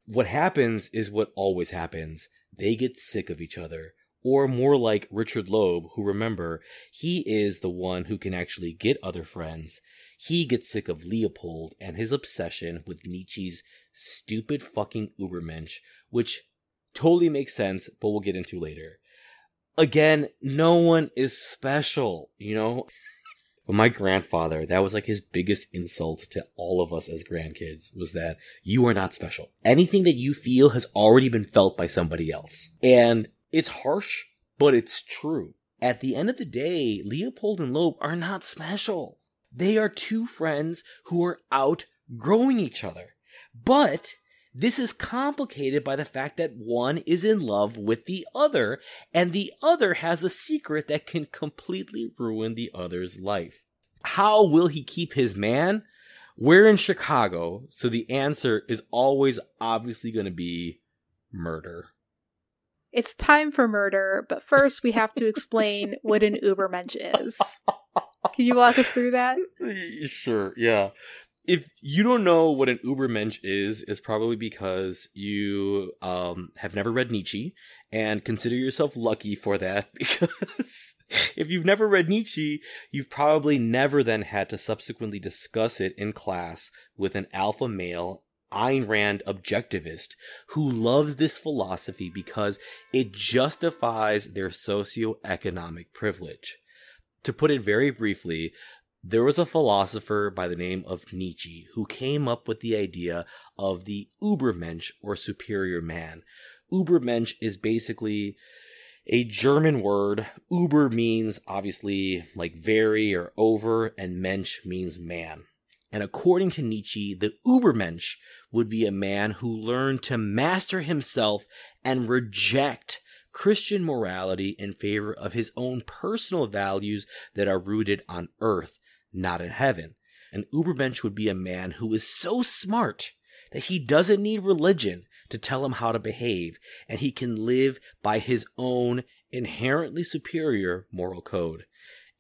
What happens is what always happens. They get sick of each other or more like Richard Loeb, who remember, he is the one who can actually get other friends. He gets sick of Leopold and his obsession with Nietzsche's stupid fucking Ubermensch, which totally makes sense, but we'll get into later. Again, no one is special, you know? But my grandfather, that was like his biggest insult to all of us as grandkids was that you are not special. Anything that you feel has already been felt by somebody else. And it's harsh, but it's true. At the end of the day, Leopold and Loeb are not special. They are two friends who are outgrowing each other. But this is complicated by the fact that one is in love with the other, and the other has a secret that can completely ruin the other's life. How will he keep his man? We're in Chicago, so the answer is always obviously going to be murder. It's time for murder, but first we have to explain what an Ubermensch is. Can you walk us through that? Sure, yeah. If you don't know what an Ubermensch is, it's probably because you um, have never read Nietzsche and consider yourself lucky for that because if you've never read Nietzsche, you've probably never then had to subsequently discuss it in class with an alpha male Ayn Rand objectivist who loves this philosophy because it justifies their socioeconomic privilege. To put it very briefly, there was a philosopher by the name of Nietzsche who came up with the idea of the Ubermensch or superior man. Ubermensch is basically a German word. Uber means obviously like very or over, and Mensch means man. And according to Nietzsche, the Ubermensch would be a man who learned to master himself and reject Christian morality in favor of his own personal values that are rooted on earth, not in heaven. An Ubermensch would be a man who is so smart that he doesn't need religion to tell him how to behave, and he can live by his own inherently superior moral code.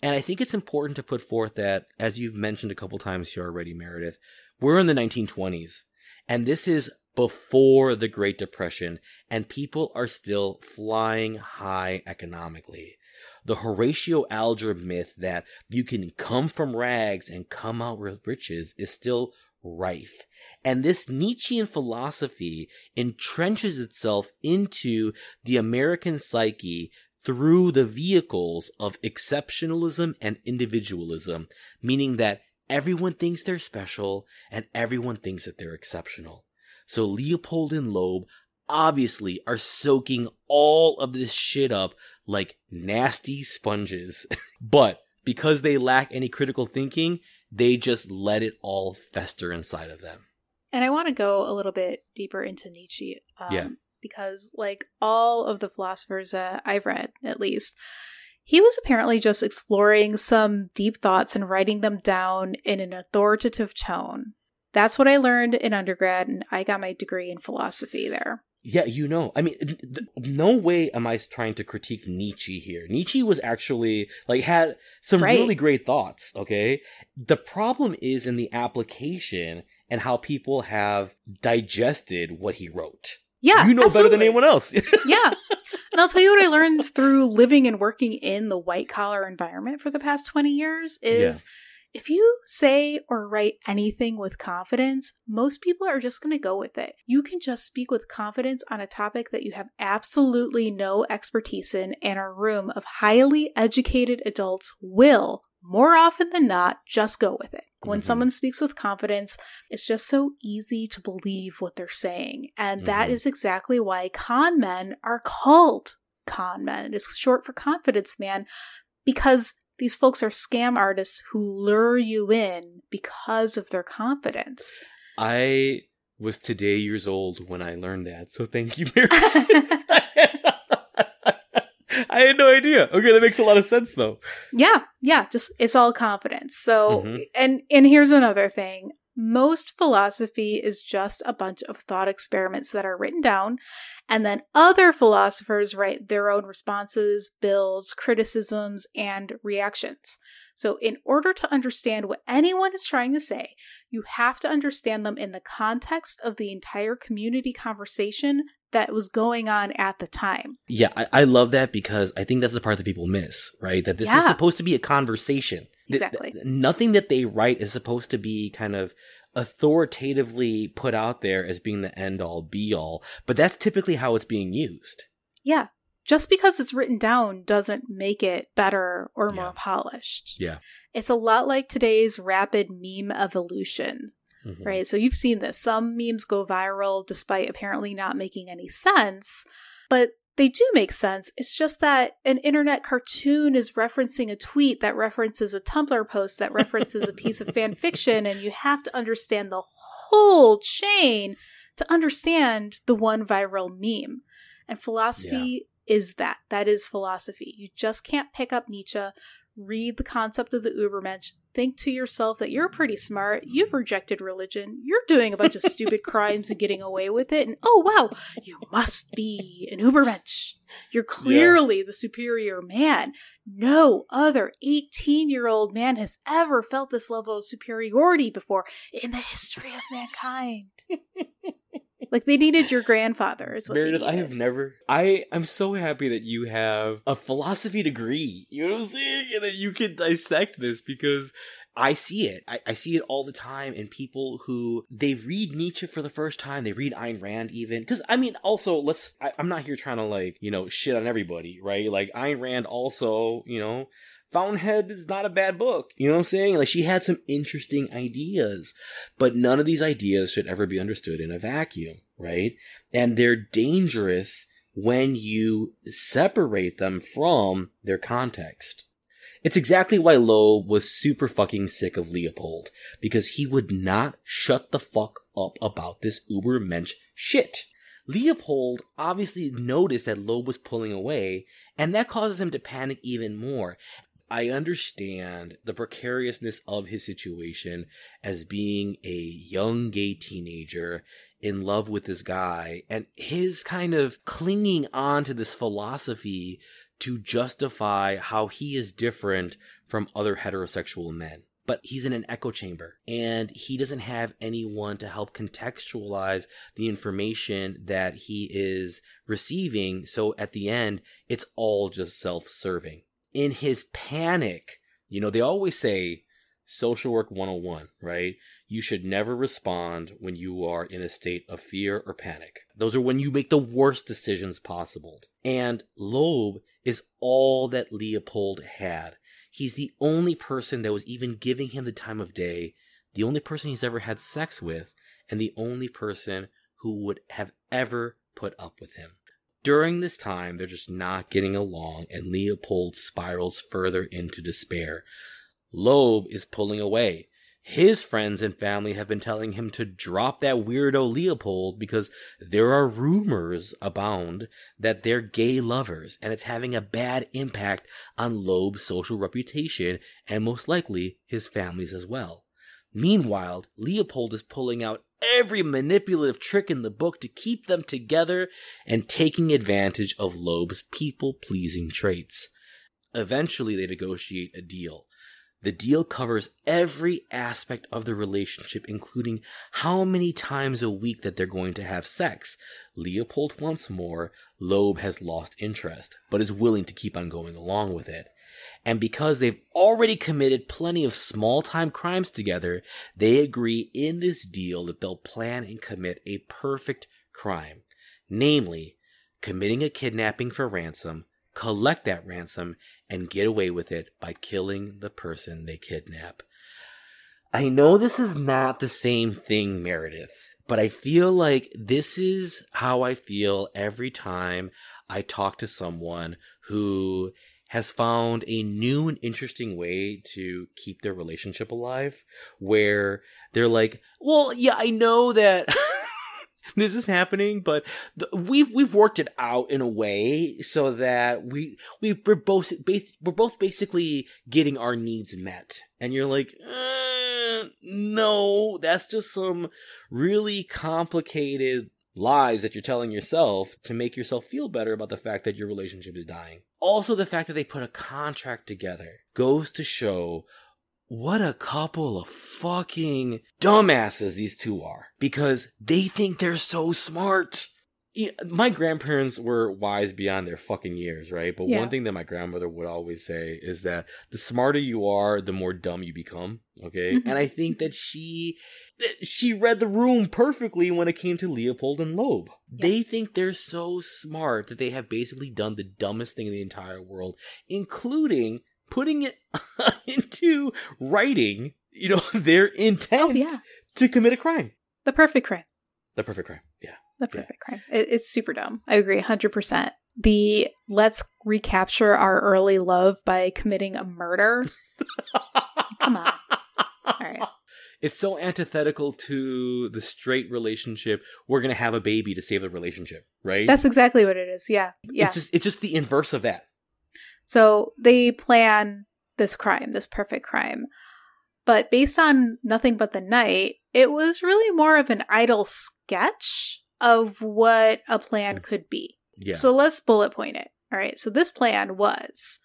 And I think it's important to put forth that, as you've mentioned a couple times here already, Meredith, we're in the 1920s. And this is before the Great Depression, and people are still flying high economically. The Horatio Alger myth that you can come from rags and come out with riches is still rife. And this Nietzschean philosophy entrenches itself into the American psyche through the vehicles of exceptionalism and individualism, meaning that Everyone thinks they're special and everyone thinks that they're exceptional. So Leopold and Loeb obviously are soaking all of this shit up like nasty sponges. but because they lack any critical thinking, they just let it all fester inside of them. And I want to go a little bit deeper into Nietzsche. Um, yeah. Because, like all of the philosophers that I've read, at least, he was apparently just exploring some deep thoughts and writing them down in an authoritative tone. That's what I learned in undergrad, and I got my degree in philosophy there. Yeah, you know, I mean, th- no way am I trying to critique Nietzsche here. Nietzsche was actually, like, had some right. really great thoughts, okay? The problem is in the application and how people have digested what he wrote. Yeah. You know absolutely. better than anyone else. yeah. And I'll tell you what I learned through living and working in the white collar environment for the past 20 years is yeah. if you say or write anything with confidence, most people are just going to go with it. You can just speak with confidence on a topic that you have absolutely no expertise in, and a room of highly educated adults will more often than not, just go with it. When Mhm. someone speaks with confidence, it's just so easy to believe what they're saying. And that Mhm. is exactly why con men are called con men. It's short for confidence man because these folks are scam artists who lure you in because of their confidence. I was today years old when I learned that, so thank you, Mary. I had no idea. Okay, that makes a lot of sense, though. Yeah, yeah, just it's all confidence. So, Mhm. and and here's another thing. Most philosophy is just a bunch of thought experiments that are written down, and then other philosophers write their own responses, bills, criticisms, and reactions. So, in order to understand what anyone is trying to say, you have to understand them in the context of the entire community conversation that was going on at the time. Yeah, I, I love that because I think that's the part that people miss, right? That this is supposed to be a conversation. Exactly. th- nothing that they write is supposed to be kind of authoritatively put out there as being the end all be all, but that's typically how it's being used. Yeah. Just because it's written down doesn't make it better or more polished. Yeah. It's a lot like today's rapid meme evolution, Mhm. right? So you've seen this. Some memes go viral despite apparently not making any sense, but they do make sense. It's just that an internet cartoon is referencing a tweet that references a Tumblr post that references a piece of fan fiction, and you have to understand the whole chain to understand the one viral meme. And philosophy is that. That is philosophy. You just can't pick up Nietzsche, read the concept of the Ubermensch, think to yourself that you're pretty smart, you've rejected religion, you're doing a bunch of stupid crimes and getting away with it, and oh wow, you must be an Ubermensch. You're clearly the superior man. No other 18 year old man has ever felt this level of superiority before in the history of mankind. like they needed your grandfather. Is what Meredith, I have never. I I'm so happy that you have a philosophy degree. You know what I'm saying, and that you can dissect this because I see it. I, I see it all the time in people who they read Nietzsche for the first time. They read Ayn Rand even because I mean, also let's. I, I'm not here trying to like you know shit on everybody, right? Like Ayn Rand also, you know. Fountainhead is not a bad book. You know what I'm saying? Like she had some interesting ideas, but none of these ideas should ever be understood in a vacuum, right? and they're dangerous when you separate them from their context. It's exactly why Loeb was super fucking sick of Leopold, because he would not shut the fuck up about this uber mensch shit. Leopold obviously noticed that Loeb was pulling away, and that causes him to panic even more. I understand the precariousness of his situation as being a young gay teenager in love with this guy and his kind of clinging on to this philosophy to justify how he is different from other heterosexual men. But he's in an echo chamber and he doesn't have anyone to help contextualize the information that he is receiving. So at the end, it's all just self serving. In his panic, you know, they always say social work 101, right? You should never respond when you are in a state of fear or panic. Those are when you make the worst decisions possible. And Loeb is all that Leopold had. He's the only person that was even giving him the time of day, the only person he's ever had sex with, and the only person who would have ever put up with him. During this time, they're just not getting along, and Leopold spirals further into despair. Loeb is pulling away. His friends and family have been telling him to drop that weirdo Leopold because there are rumors abound that they're gay lovers and it's having a bad impact on Loeb's social reputation and most likely his family's as well. Meanwhile, Leopold is pulling out every manipulative trick in the book to keep them together and taking advantage of Loeb's people pleasing traits. Eventually, they negotiate a deal. The deal covers every aspect of the relationship, including how many times a week that they're going to have sex. Leopold wants more. Loeb has lost interest, but is willing to keep on going along with it. And because they've already committed plenty of small time crimes together, they agree in this deal that they'll plan and commit a perfect crime. Namely, committing a kidnapping for ransom, collect that ransom, and get away with it by killing the person they kidnap. I know this is not the same thing, Meredith, but I feel like this is how I feel every time I talk to someone who has found a new and interesting way to keep their relationship alive where they're like, "Well, yeah, I know that this is happening, but we've we've worked it out in a way so that we we we're both we're both basically getting our needs met." And you're like, uh, "No, that's just some really complicated lies that you're telling yourself to make yourself feel better about the fact that your relationship is dying." Also, the fact that they put a contract together goes to show what a couple of fucking dumbasses these two are because they think they're so smart. My grandparents were wise beyond their fucking years, right? But Yeah. one thing that my grandmother would always say is that the smarter you are, the more dumb you become. Okay, Mhm. and I think that she that she read the room perfectly when it came to Leopold and Loeb. They think they're so smart that they have basically done the dumbest thing in the entire world, including putting it into writing, you know, their intent Oh, yeah. to commit a crime. The perfect crime. The perfect crime. Yeah. The Yeah. perfect crime. It, it's super dumb. I agree 100%. The let's recapture our early love by committing a murder. Come on. All right. It's so antithetical to the straight relationship. We're gonna have a baby to save the relationship, right? That's exactly what it is. Yeah. Yeah. It's just it's just the inverse of that. So they plan this crime, this perfect crime. But based on nothing but the night, it was really more of an idle sketch of what a plan mm. could be. Yeah. So let's bullet point it. All right. So this plan was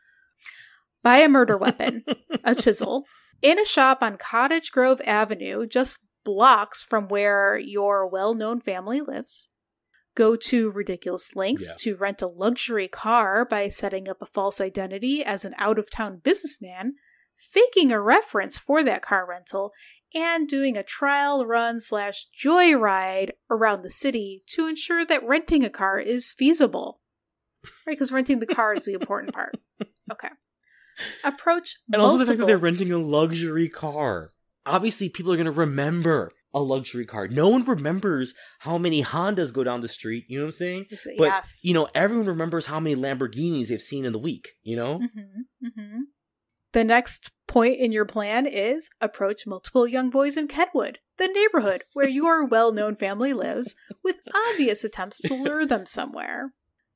buy a murder weapon, a chisel, in a shop on Cottage Grove Avenue, just blocks from where your well known family lives. Go to ridiculous lengths Yeah. to rent a luxury car by setting up a false identity as an out of town businessman, faking a reference for that car rental, and doing a trial run slash joyride around the city to ensure that renting a car is feasible. Right? Because renting the car is the important part. Okay. Approach and also the fact that they're renting a luxury car. Obviously, people are gonna remember a luxury car. No one remembers how many Hondas go down the street. You know what I'm saying? But yes. you know, everyone remembers how many Lamborghinis they've seen in the week. You know? hmm hmm The next point in your plan is approach multiple young boys in Kenwood, the neighborhood where your well known family lives, with obvious attempts to lure them somewhere.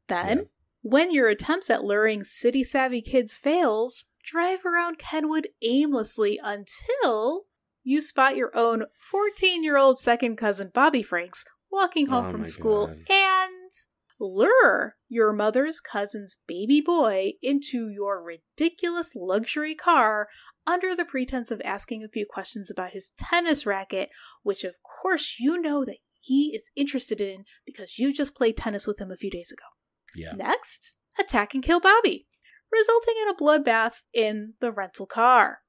Then, Yeah. when your attempts at luring city savvy kids fails, drive around Kenwood aimlessly until you spot your own 14 year old second cousin Bobby Franks walking home Oh from school God. and lure your mother's cousin's baby boy into your ridiculous luxury car under the pretense of asking a few questions about his tennis racket, which of course you know that he is interested in because you just played tennis with him a few days ago. Yeah. Next, attack and kill Bobby, resulting in a bloodbath in the rental car.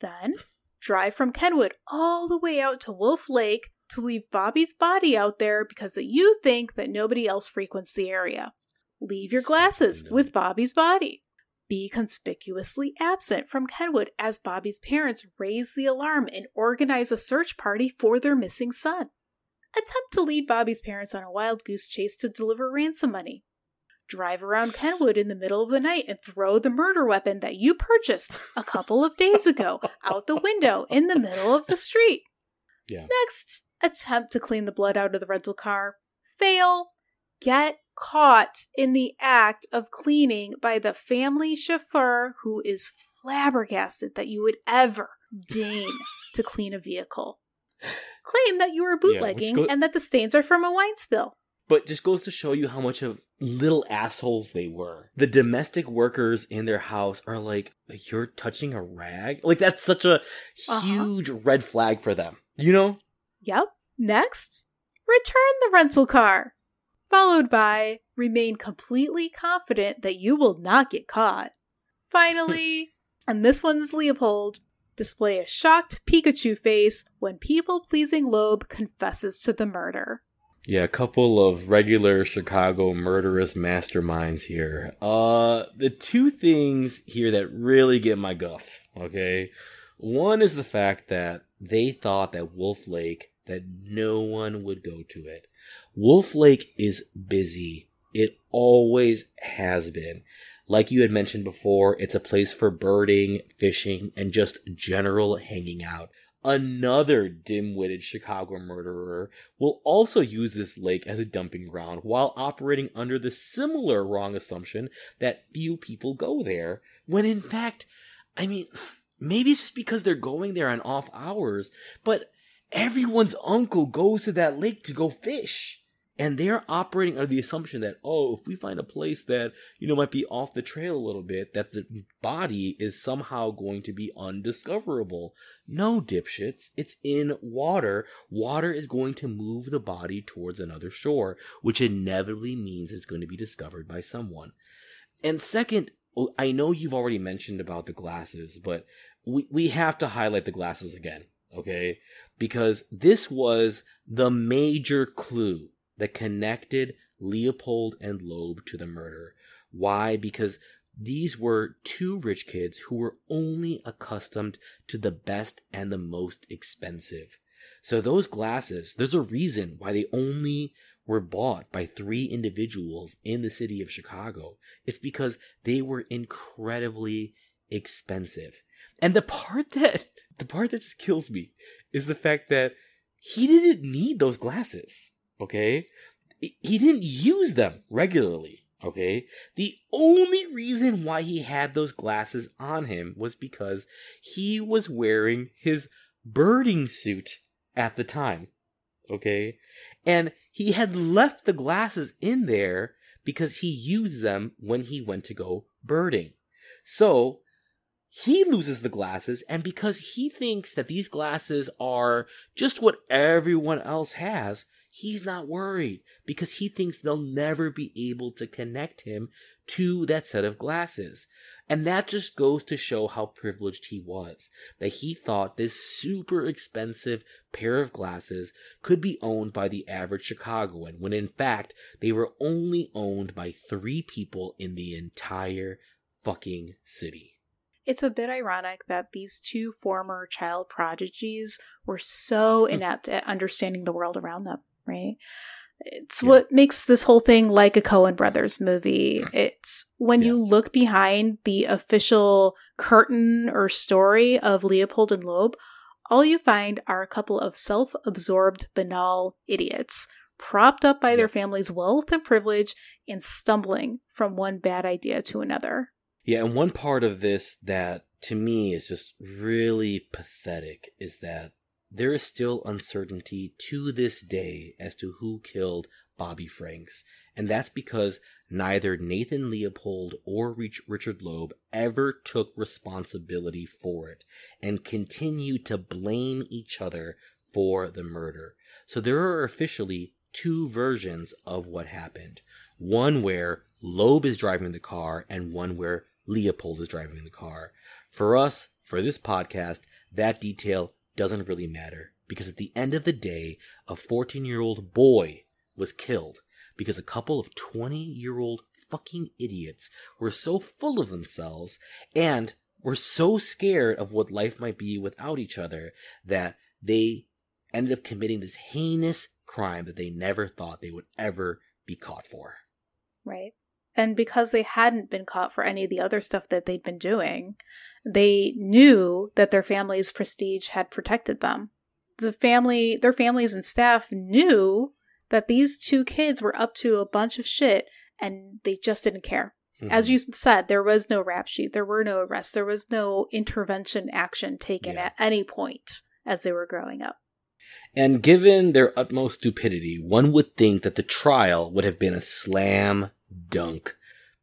Then, drive from Kenwood all the way out to Wolf Lake to leave Bobby's body out there because you think that nobody else frequents the area. Leave your glasses with Bobby's body. Be conspicuously absent from Kenwood as Bobby's parents raise the alarm and organize a search party for their missing son. Attempt to lead Bobby's parents on a wild goose chase to deliver ransom money. Drive around Kenwood in the middle of the night and throw the murder weapon that you purchased a couple of days ago out the window in the middle of the street. Yeah. Next, attempt to clean the blood out of the rental car. Fail. Get caught in the act of cleaning by the family chauffeur who is flabbergasted that you would ever deign to clean a vehicle. Claim that you were bootlegging go- and that the stains are from a wine spill. But just goes to show you how much of little assholes they were. The domestic workers in their house are like, "You're touching a rag." Like that's such a Uh-huh. huge red flag for them. You know? Yep. Next, return the rental car. Followed by remain completely confident that you will not get caught. Finally, and this one's Leopold, display a shocked Pikachu face when people pleasing Loeb confesses to the murder. Yeah, a couple of regular Chicago murderous masterminds here. Uh, the two things here that really get my guff, okay? One is the fact that they thought that Wolf Lake, that no one would go to it. Wolf Lake is busy. It always has been. Like you had mentioned before, it's a place for birding, fishing, and just general hanging out. Another dim witted Chicago murderer will also use this lake as a dumping ground while operating under the similar wrong assumption that few people go there, when in fact, I mean, maybe it's just because they're going there on off hours, but everyone's uncle goes to that lake to go fish. And they're operating under the assumption that oh if we find a place that you know might be off the trail a little bit that the body is somehow going to be undiscoverable. No dipshits. It's in water. Water is going to move the body towards another shore which inevitably means it's going to be discovered by someone. And second oh, i know you've already mentioned about the glasses but we, we have to highlight the glasses again okay because this was the major clue that connected Leopold and Loeb to the murder. Why? Because these were two rich kids who were only accustomed to the best and the most expensive. So those glasses, there's a reason why they only were bought by three individuals in the city of Chicago. It's because they were incredibly expensive. And the part that the part that just kills me is the fact that he didn't need those glasses okay? He didn't use them regularly, okay? The only reason why he had those glasses on him was because he was wearing his birding suit at the time, okay? And he had left the glasses in there because he used them when he went to go birding. So, he loses the glasses, and because he thinks that these glasses are just what everyone else has, he's not worried because he thinks they'll never be able to connect him to that set of glasses. And that just goes to show how privileged he was. That he thought this super expensive pair of glasses could be owned by the average Chicagoan, when in fact they were only owned by three people in the entire fucking city. It's a bit ironic that these two former child prodigies were so hmm. inept at understanding the world around them right? It's yeah. what makes this whole thing like a Coen Brothers movie. It's when yeah. you look behind the official curtain or story of Leopold and Loeb, all you find are a couple of self absorbed, banal idiots propped up by yeah. their family's wealth and privilege and stumbling from one bad idea to another. Yeah, and one part of this that to me is just really pathetic is that there is still uncertainty to this day as to who killed Bobby Franks, and that's because neither Nathan Leopold or Richard Loeb ever took responsibility for it and continue to blame each other for the murder. So there are officially two versions of what happened. One where Loeb is driving the car and one where Leopold is driving the car. For us, for this podcast, that detail doesn't really matter because at the end of the day, a 14 year old boy was killed because a couple of 20 year old fucking idiots were so full of themselves and were so scared of what life might be without each other that they ended up committing this heinous crime that they never thought they would ever be caught for. Right. And because they hadn't been caught for any of the other stuff that they'd been doing, they knew that their family's prestige had protected them. The family, their families and staff knew that these two kids were up to a bunch of shit and they just didn't care. Mm-hmm. As you said, there was no rap sheet, there were no arrests, there was no intervention action taken yeah. at any point as they were growing up. And given their utmost stupidity, one would think that the trial would have been a slam dunk.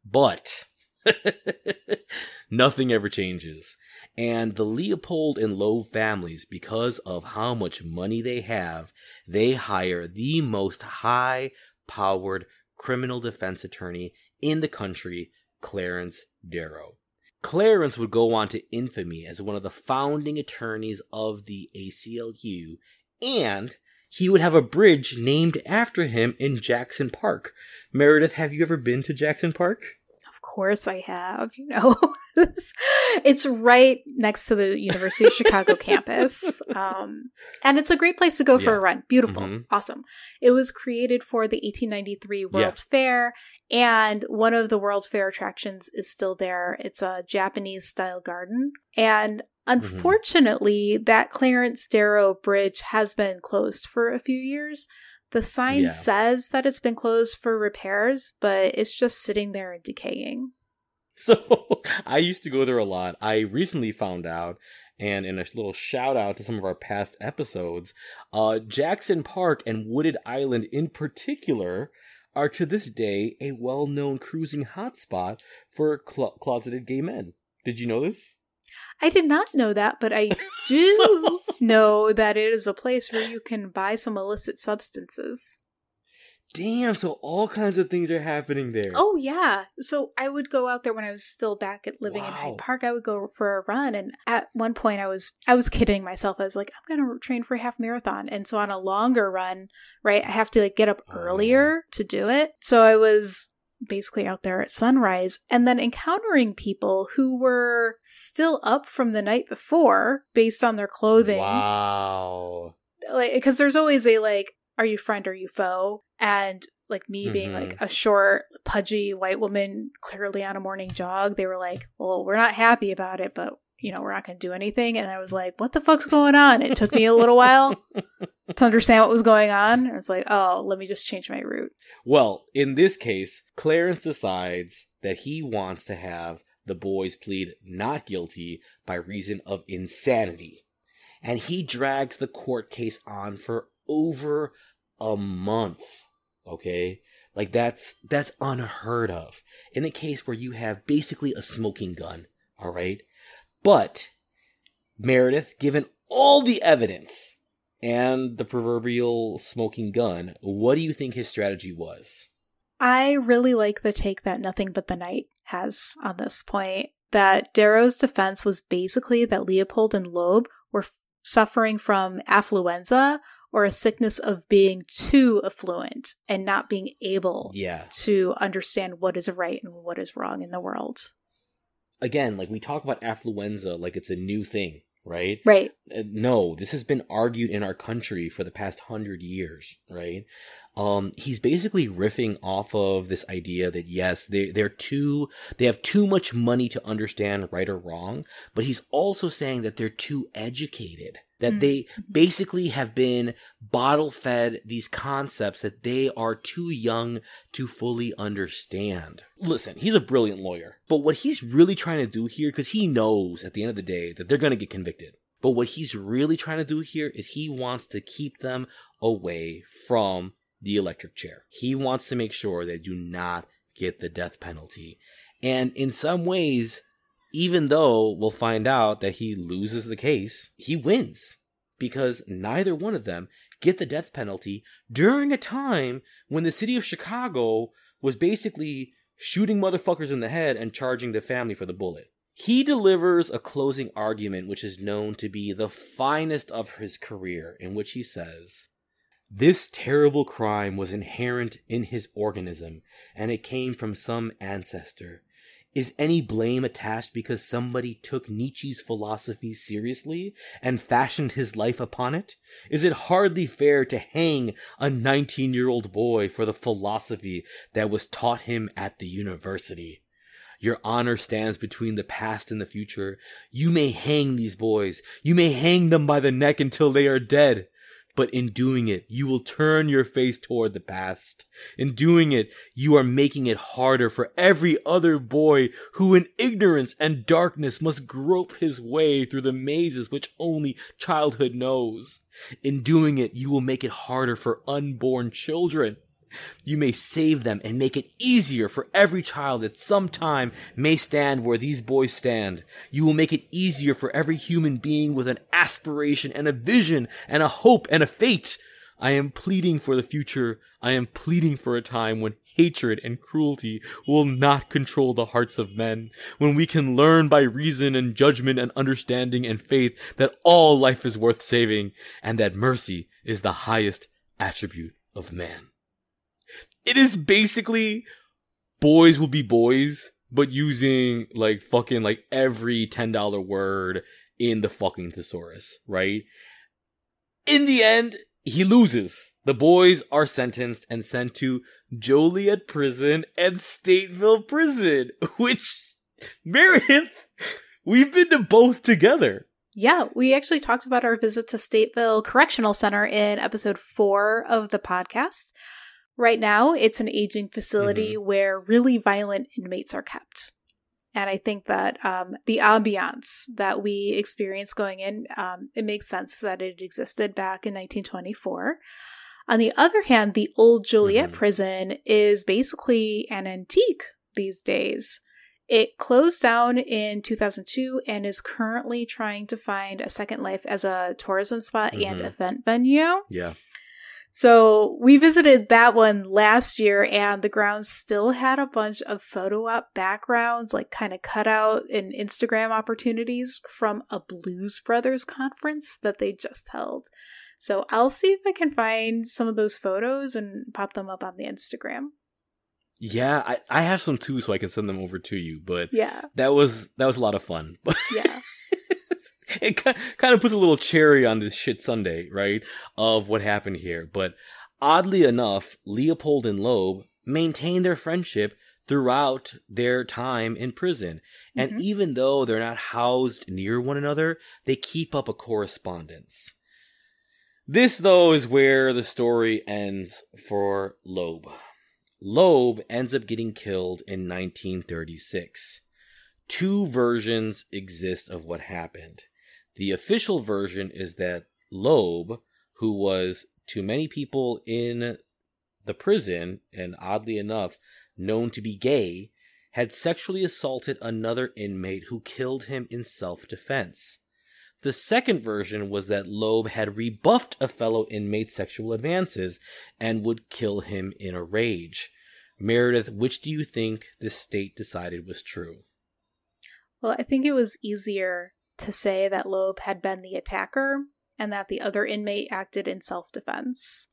But nothing ever changes. And the Leopold and Loeb families, because of how much money they have, they hire the most high powered criminal defense attorney in the country, Clarence Darrow. Clarence would go on to infamy as one of the founding attorneys of the ACLU, and he would have a bridge named after him in Jackson Park. Meredith, have you ever been to Jackson Park? Of course I have, you know. it's right next to the University of Chicago campus. Um, and it's a great place to go for a run. Beautiful. Mhm. Awesome. It was created for the 1893 World's Fair, and one of the World's Fair attractions is still there. It's a Japanese style garden. And unfortunately, that Clarence Darrow Bridge has been closed for a few years. The sign Yeah. says that it's been closed for repairs, but it's just sitting there and decaying. So I used to go there a lot. I recently found out, and in a little shout out to some of our past episodes, uh, Jackson Park and Wooded Island in particular are to this day a well known cruising hotspot for clo- closeted gay men. Did you know this? I did not know that, but I do So- know that it is a place where you can buy some illicit substances. Damn, so all kinds of things are happening there. Oh yeah. So I would go out there when I was still back at living in Wow. Hyde Park. I would go for a run and at one point I was I was kidding myself. I was like, I'm gonna train for a half marathon. And so on a longer run, right, I have to like get up Oh, earlier to do it. So I was basically out there at sunrise and then encountering people who were still up from the night before based on their clothing Wow. like because there's always a like are you friend are you foe? And like me being Mhm. like a short pudgy white woman clearly on a morning jog they were like well we're not happy about it but you know we're not going to do anything. And i was like what the fuck's going on? It took me a little while to understand what was going on. I was like oh let me just change my route. Well, in this case, Clarence decides that he wants to have the boys plead not guilty by reason of insanity. And he drags the court case on for over a month. Okay? Like that's that's unheard of. In a case where you have basically a smoking gun, all right? But Meredith, given all the evidence and the proverbial smoking gun, what do you think his strategy was? I really like the take that Nothing But the Night has on this point. That Darrow's defense was basically that Leopold and Loeb were f- suffering from affluenza or a sickness of being too affluent and not being able Yeah. to understand what is right and what is wrong in the world. Again, like we talk about affluenza like it's a new thing, right? Right. Uh, no, this has been argued in our country for the past hundred years, right? Um, he's basically riffing off of this idea that yes, they they're too they have too much money to understand right or wrong, but he's also saying that they're too educated. That Mm. they basically have been bottle fed these concepts that they are too young to fully understand. Listen, he's a brilliant lawyer, but what he's really trying to do here, because he knows at the end of the day that they're going to get convicted. But what he's really trying to do here is he wants to keep them away from the electric chair. He wants to make sure they do not get the death penalty. And in some ways, even though we'll find out that he loses the case, he wins because neither one of them get the death penalty during a time when the city of Chicago was basically shooting motherfuckers in the head and charging the family for the bullet. He delivers a closing argument which is known to be the finest of his career, in which he says, This terrible crime was inherent in his organism, and it came from some ancestor. Is any blame attached because somebody took Nietzsche's philosophy seriously and fashioned his life upon it? Is it hardly fair to hang a 19 year old boy for the philosophy that was taught him at the university? Your honor stands between the past and the future. You may hang these boys. You may hang them by the neck until they are dead. But in doing it, you will turn your face toward the past. In doing it, you are making it harder for every other boy who in ignorance and darkness must grope his way through the mazes which only childhood knows. In doing it, you will make it harder for unborn children. You may save them and make it easier for every child that sometime may stand where these boys stand. You will make it easier for every human being with an aspiration and a vision and a hope and a fate. I am pleading for the future. I am pleading for a time when hatred and cruelty will not control the hearts of men, when we can learn by reason and judgment and understanding and faith that all life is worth saving, and that mercy is the highest attribute of man. It is basically boys will be boys, but using like fucking like every $10 word in the fucking thesaurus, right? In the end, he loses. The boys are sentenced and sent to Joliet Prison and Stateville Prison, which Meredith, we've been to both together. Yeah, we actually talked about our visit to Stateville Correctional Center in episode four of the podcast. Right now, it's an aging facility mm-hmm. where really violent inmates are kept. And I think that um, the ambiance that we experience going in, um, it makes sense that it existed back in 1924. On the other hand, the old Joliet mm-hmm. prison is basically an antique these days. It closed down in 2002 and is currently trying to find a second life as a tourism spot mm-hmm. and event venue. Yeah. So we visited that one last year, and the grounds still had a bunch of photo op backgrounds, like kind of cut out and Instagram opportunities from a Blues Brothers conference that they just held. So I'll see if I can find some of those photos and pop them up on the Instagram. Yeah, I, I have some too, so I can send them over to you. But yeah, that was that was a lot of fun. yeah, it kind of puts a little cherry on this shit sundae, right? Of what happened here. But oddly enough, Leopold and Loeb maintained their friendship throughout their time in prison. And mm-hmm. even though they're not housed near one another, they keep up a correspondence. This, though, is where the story ends for Loeb. Loeb ends up getting killed in 1936. Two versions exist of what happened. The official version is that Loeb, who was to many people in the prison, and oddly enough, known to be gay, had sexually assaulted another inmate who killed him in self defense. The second version was that Loeb had rebuffed a fellow inmate's sexual advances and would kill him in a rage. Meredith, which do you think the state decided was true? Well, I think it was easier to say that Loeb had been the attacker and that the other inmate acted in self defense.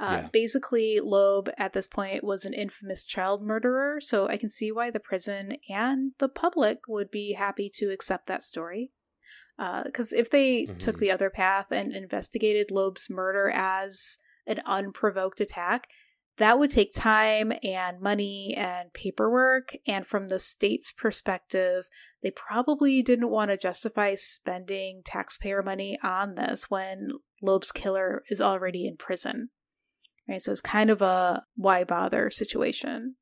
Uh, yeah. Basically, Loeb at this point was an infamous child murderer, so I can see why the prison and the public would be happy to accept that story. Because uh, if they mm-hmm. took the other path and investigated Loeb's murder as an unprovoked attack, that would take time and money and paperwork. And from the state's perspective, they probably didn't want to justify spending taxpayer money on this when Loeb's killer is already in prison. Right, so it's kind of a why bother situation.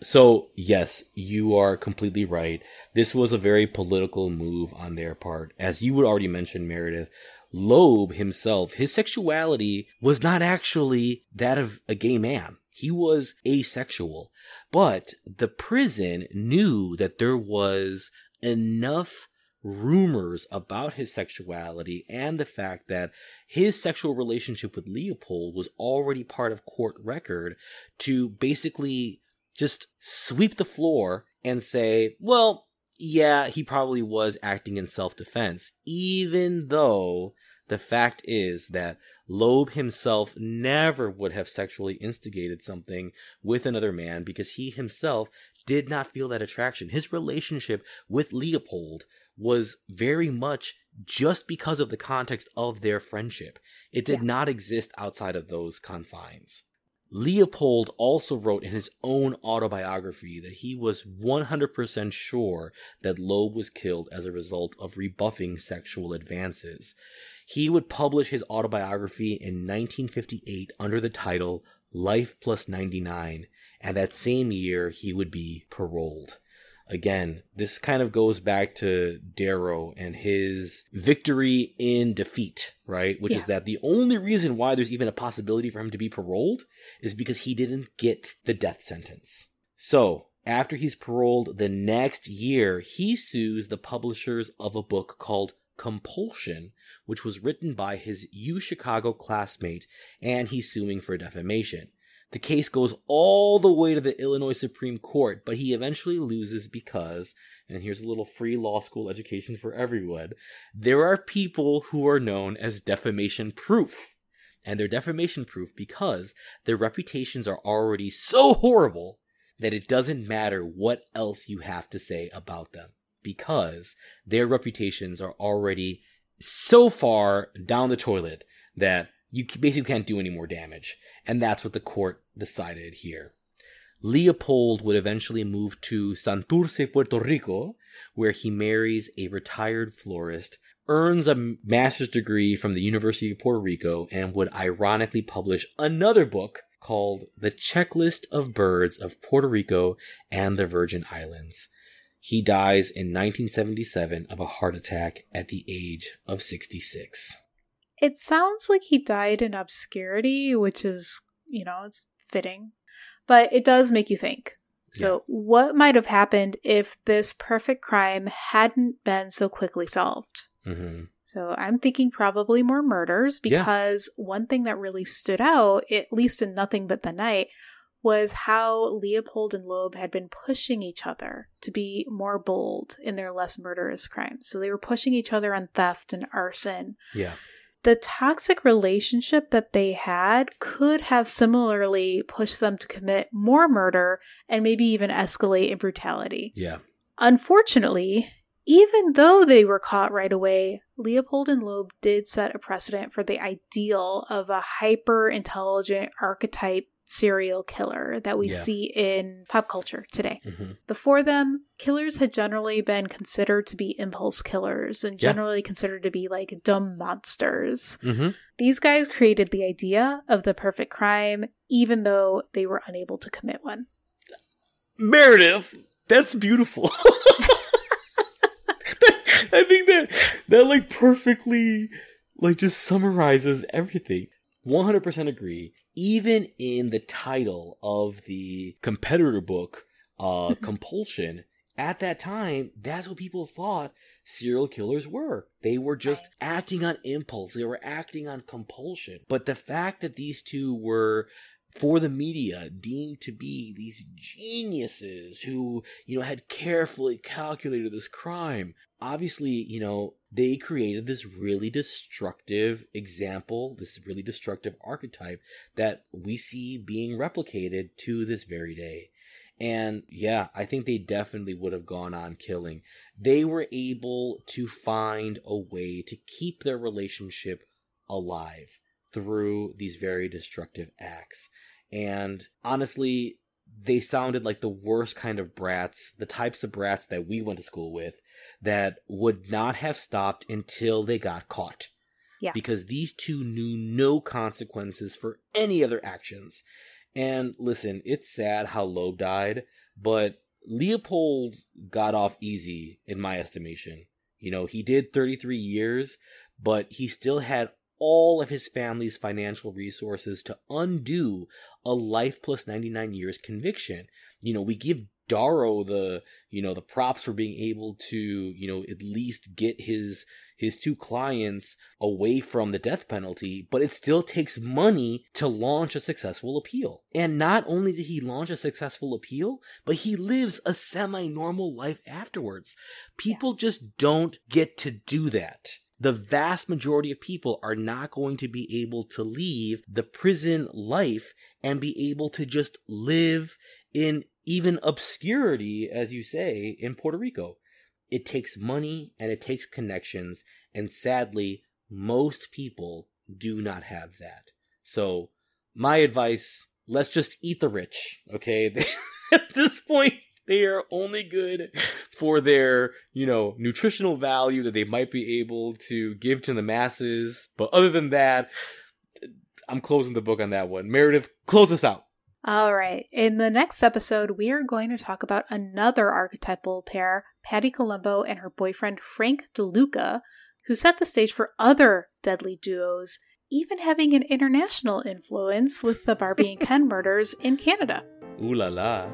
So, yes, you are completely right. This was a very political move on their part. As you would already mention, Meredith, Loeb himself, his sexuality was not actually that of a gay man. He was asexual. But the prison knew that there was enough rumors about his sexuality and the fact that his sexual relationship with Leopold was already part of court record to basically just sweep the floor and say, well, yeah, he probably was acting in self defense, even though the fact is that Loeb himself never would have sexually instigated something with another man because he himself did not feel that attraction. His relationship with Leopold was very much just because of the context of their friendship. It did yeah. not exist outside of those confines. Leopold also wrote in his own autobiography that he was 100% sure that Loeb was killed as a result of rebuffing sexual advances. He would publish his autobiography in 1958 under the title Life Plus 99, and that same year he would be paroled. Again, this kind of goes back to Darrow and his victory in defeat, right? Which yeah. is that the only reason why there's even a possibility for him to be paroled is because he didn't get the death sentence. So, after he's paroled the next year, he sues the publishers of a book called Compulsion, which was written by his U Chicago classmate, and he's suing for defamation. The case goes all the way to the Illinois Supreme Court, but he eventually loses because, and here's a little free law school education for everyone, there are people who are known as defamation proof. And they're defamation proof because their reputations are already so horrible that it doesn't matter what else you have to say about them because their reputations are already so far down the toilet that you basically can't do any more damage. And that's what the court decided here. Leopold would eventually move to Santurce, Puerto Rico, where he marries a retired florist, earns a master's degree from the University of Puerto Rico, and would ironically publish another book called The Checklist of Birds of Puerto Rico and the Virgin Islands. He dies in 1977 of a heart attack at the age of 66. It sounds like he died in obscurity, which is, you know, it's fitting. But it does make you think. So, yeah. what might have happened if this perfect crime hadn't been so quickly solved? Mm-hmm. So, I'm thinking probably more murders because yeah. one thing that really stood out, at least in Nothing But the Night, was how Leopold and Loeb had been pushing each other to be more bold in their less murderous crimes. So, they were pushing each other on theft and arson. Yeah the toxic relationship that they had could have similarly pushed them to commit more murder and maybe even escalate in brutality. Yeah. Unfortunately, even though they were caught right away, Leopold and Loeb did set a precedent for the ideal of a hyper intelligent archetype serial killer that we yeah. see in pop culture today. Mm-hmm. Before them, killers had generally been considered to be impulse killers and generally yeah. considered to be like dumb monsters. Mm-hmm. These guys created the idea of the perfect crime, even though they were unable to commit one. Meredith, that's beautiful. I think that that like perfectly like just summarizes everything. 100% agree even in the title of the competitor book, uh, Compulsion, at that time, that's what people thought serial killers were. They were just right. acting on impulse, they were acting on compulsion. But the fact that these two were for the media deemed to be these geniuses who, you know, had carefully calculated this crime. Obviously, you know, they created this really destructive example, this really destructive archetype that we see being replicated to this very day. And yeah, I think they definitely would have gone on killing. They were able to find a way to keep their relationship alive through these very destructive acts. And honestly, they sounded like the worst kind of brats, the types of brats that we went to school with that would not have stopped until they got caught. Yeah. Because these two knew no consequences for any of their actions. And listen, it's sad how Loeb died, but Leopold got off easy in my estimation. You know, he did 33 years, but he still had all of his family's financial resources to undo a life plus 99 years conviction. You know, we give Darrow the, you know, the props for being able to, you know, at least get his his two clients away from the death penalty, but it still takes money to launch a successful appeal. And not only did he launch a successful appeal, but he lives a semi normal life afterwards. People yeah. just don't get to do that the vast majority of people are not going to be able to leave the prison life and be able to just live in even obscurity, as you say, in Puerto Rico. It takes money and it takes connections, and sadly, most people do not have that. So, my advice let's just eat the rich, okay? At this point, they are only good for their, you know, nutritional value that they might be able to give to the masses. But other than that, I'm closing the book on that one. Meredith, close us out. All right. In the next episode, we are going to talk about another archetypal pair, Patty Columbo and her boyfriend Frank DeLuca, who set the stage for other deadly duos, even having an international influence with the Barbie and Ken murders in Canada. Ooh la la.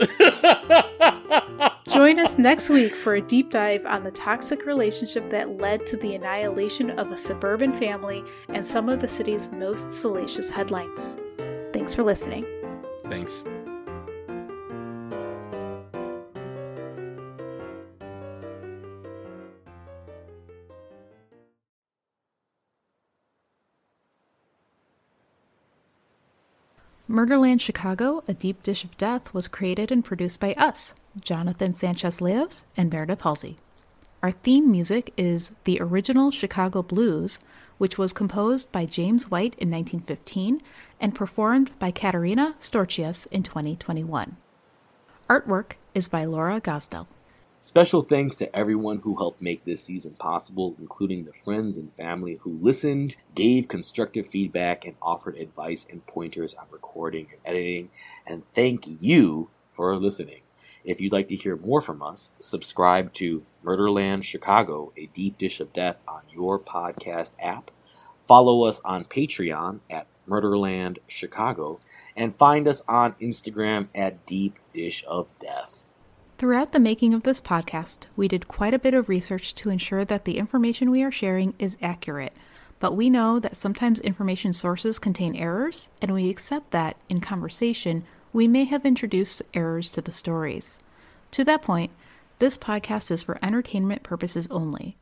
Join us next week for a deep dive on the toxic relationship that led to the annihilation of a suburban family and some of the city's most salacious headlines. Thanks for listening. Thanks. Murderland Chicago, A Deep Dish of Death was created and produced by us, Jonathan Sanchez Leos and Meredith Halsey. Our theme music is the original Chicago Blues, which was composed by James White in 1915 and performed by Katerina Storchius in 2021. Artwork is by Laura Gosdell. Special thanks to everyone who helped make this season possible, including the friends and family who listened, gave constructive feedback, and offered advice and pointers on recording and editing. And thank you for listening. If you'd like to hear more from us, subscribe to Murderland Chicago, a deep dish of death on your podcast app. Follow us on Patreon at Murderland Chicago, and find us on Instagram at Deep Dish of Death. Throughout the making of this podcast, we did quite a bit of research to ensure that the information we are sharing is accurate. But we know that sometimes information sources contain errors, and we accept that, in conversation, we may have introduced errors to the stories. To that point, this podcast is for entertainment purposes only.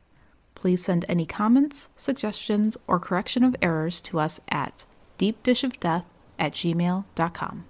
Please send any comments, suggestions, or correction of errors to us at deepdishofdeath at gmail.com.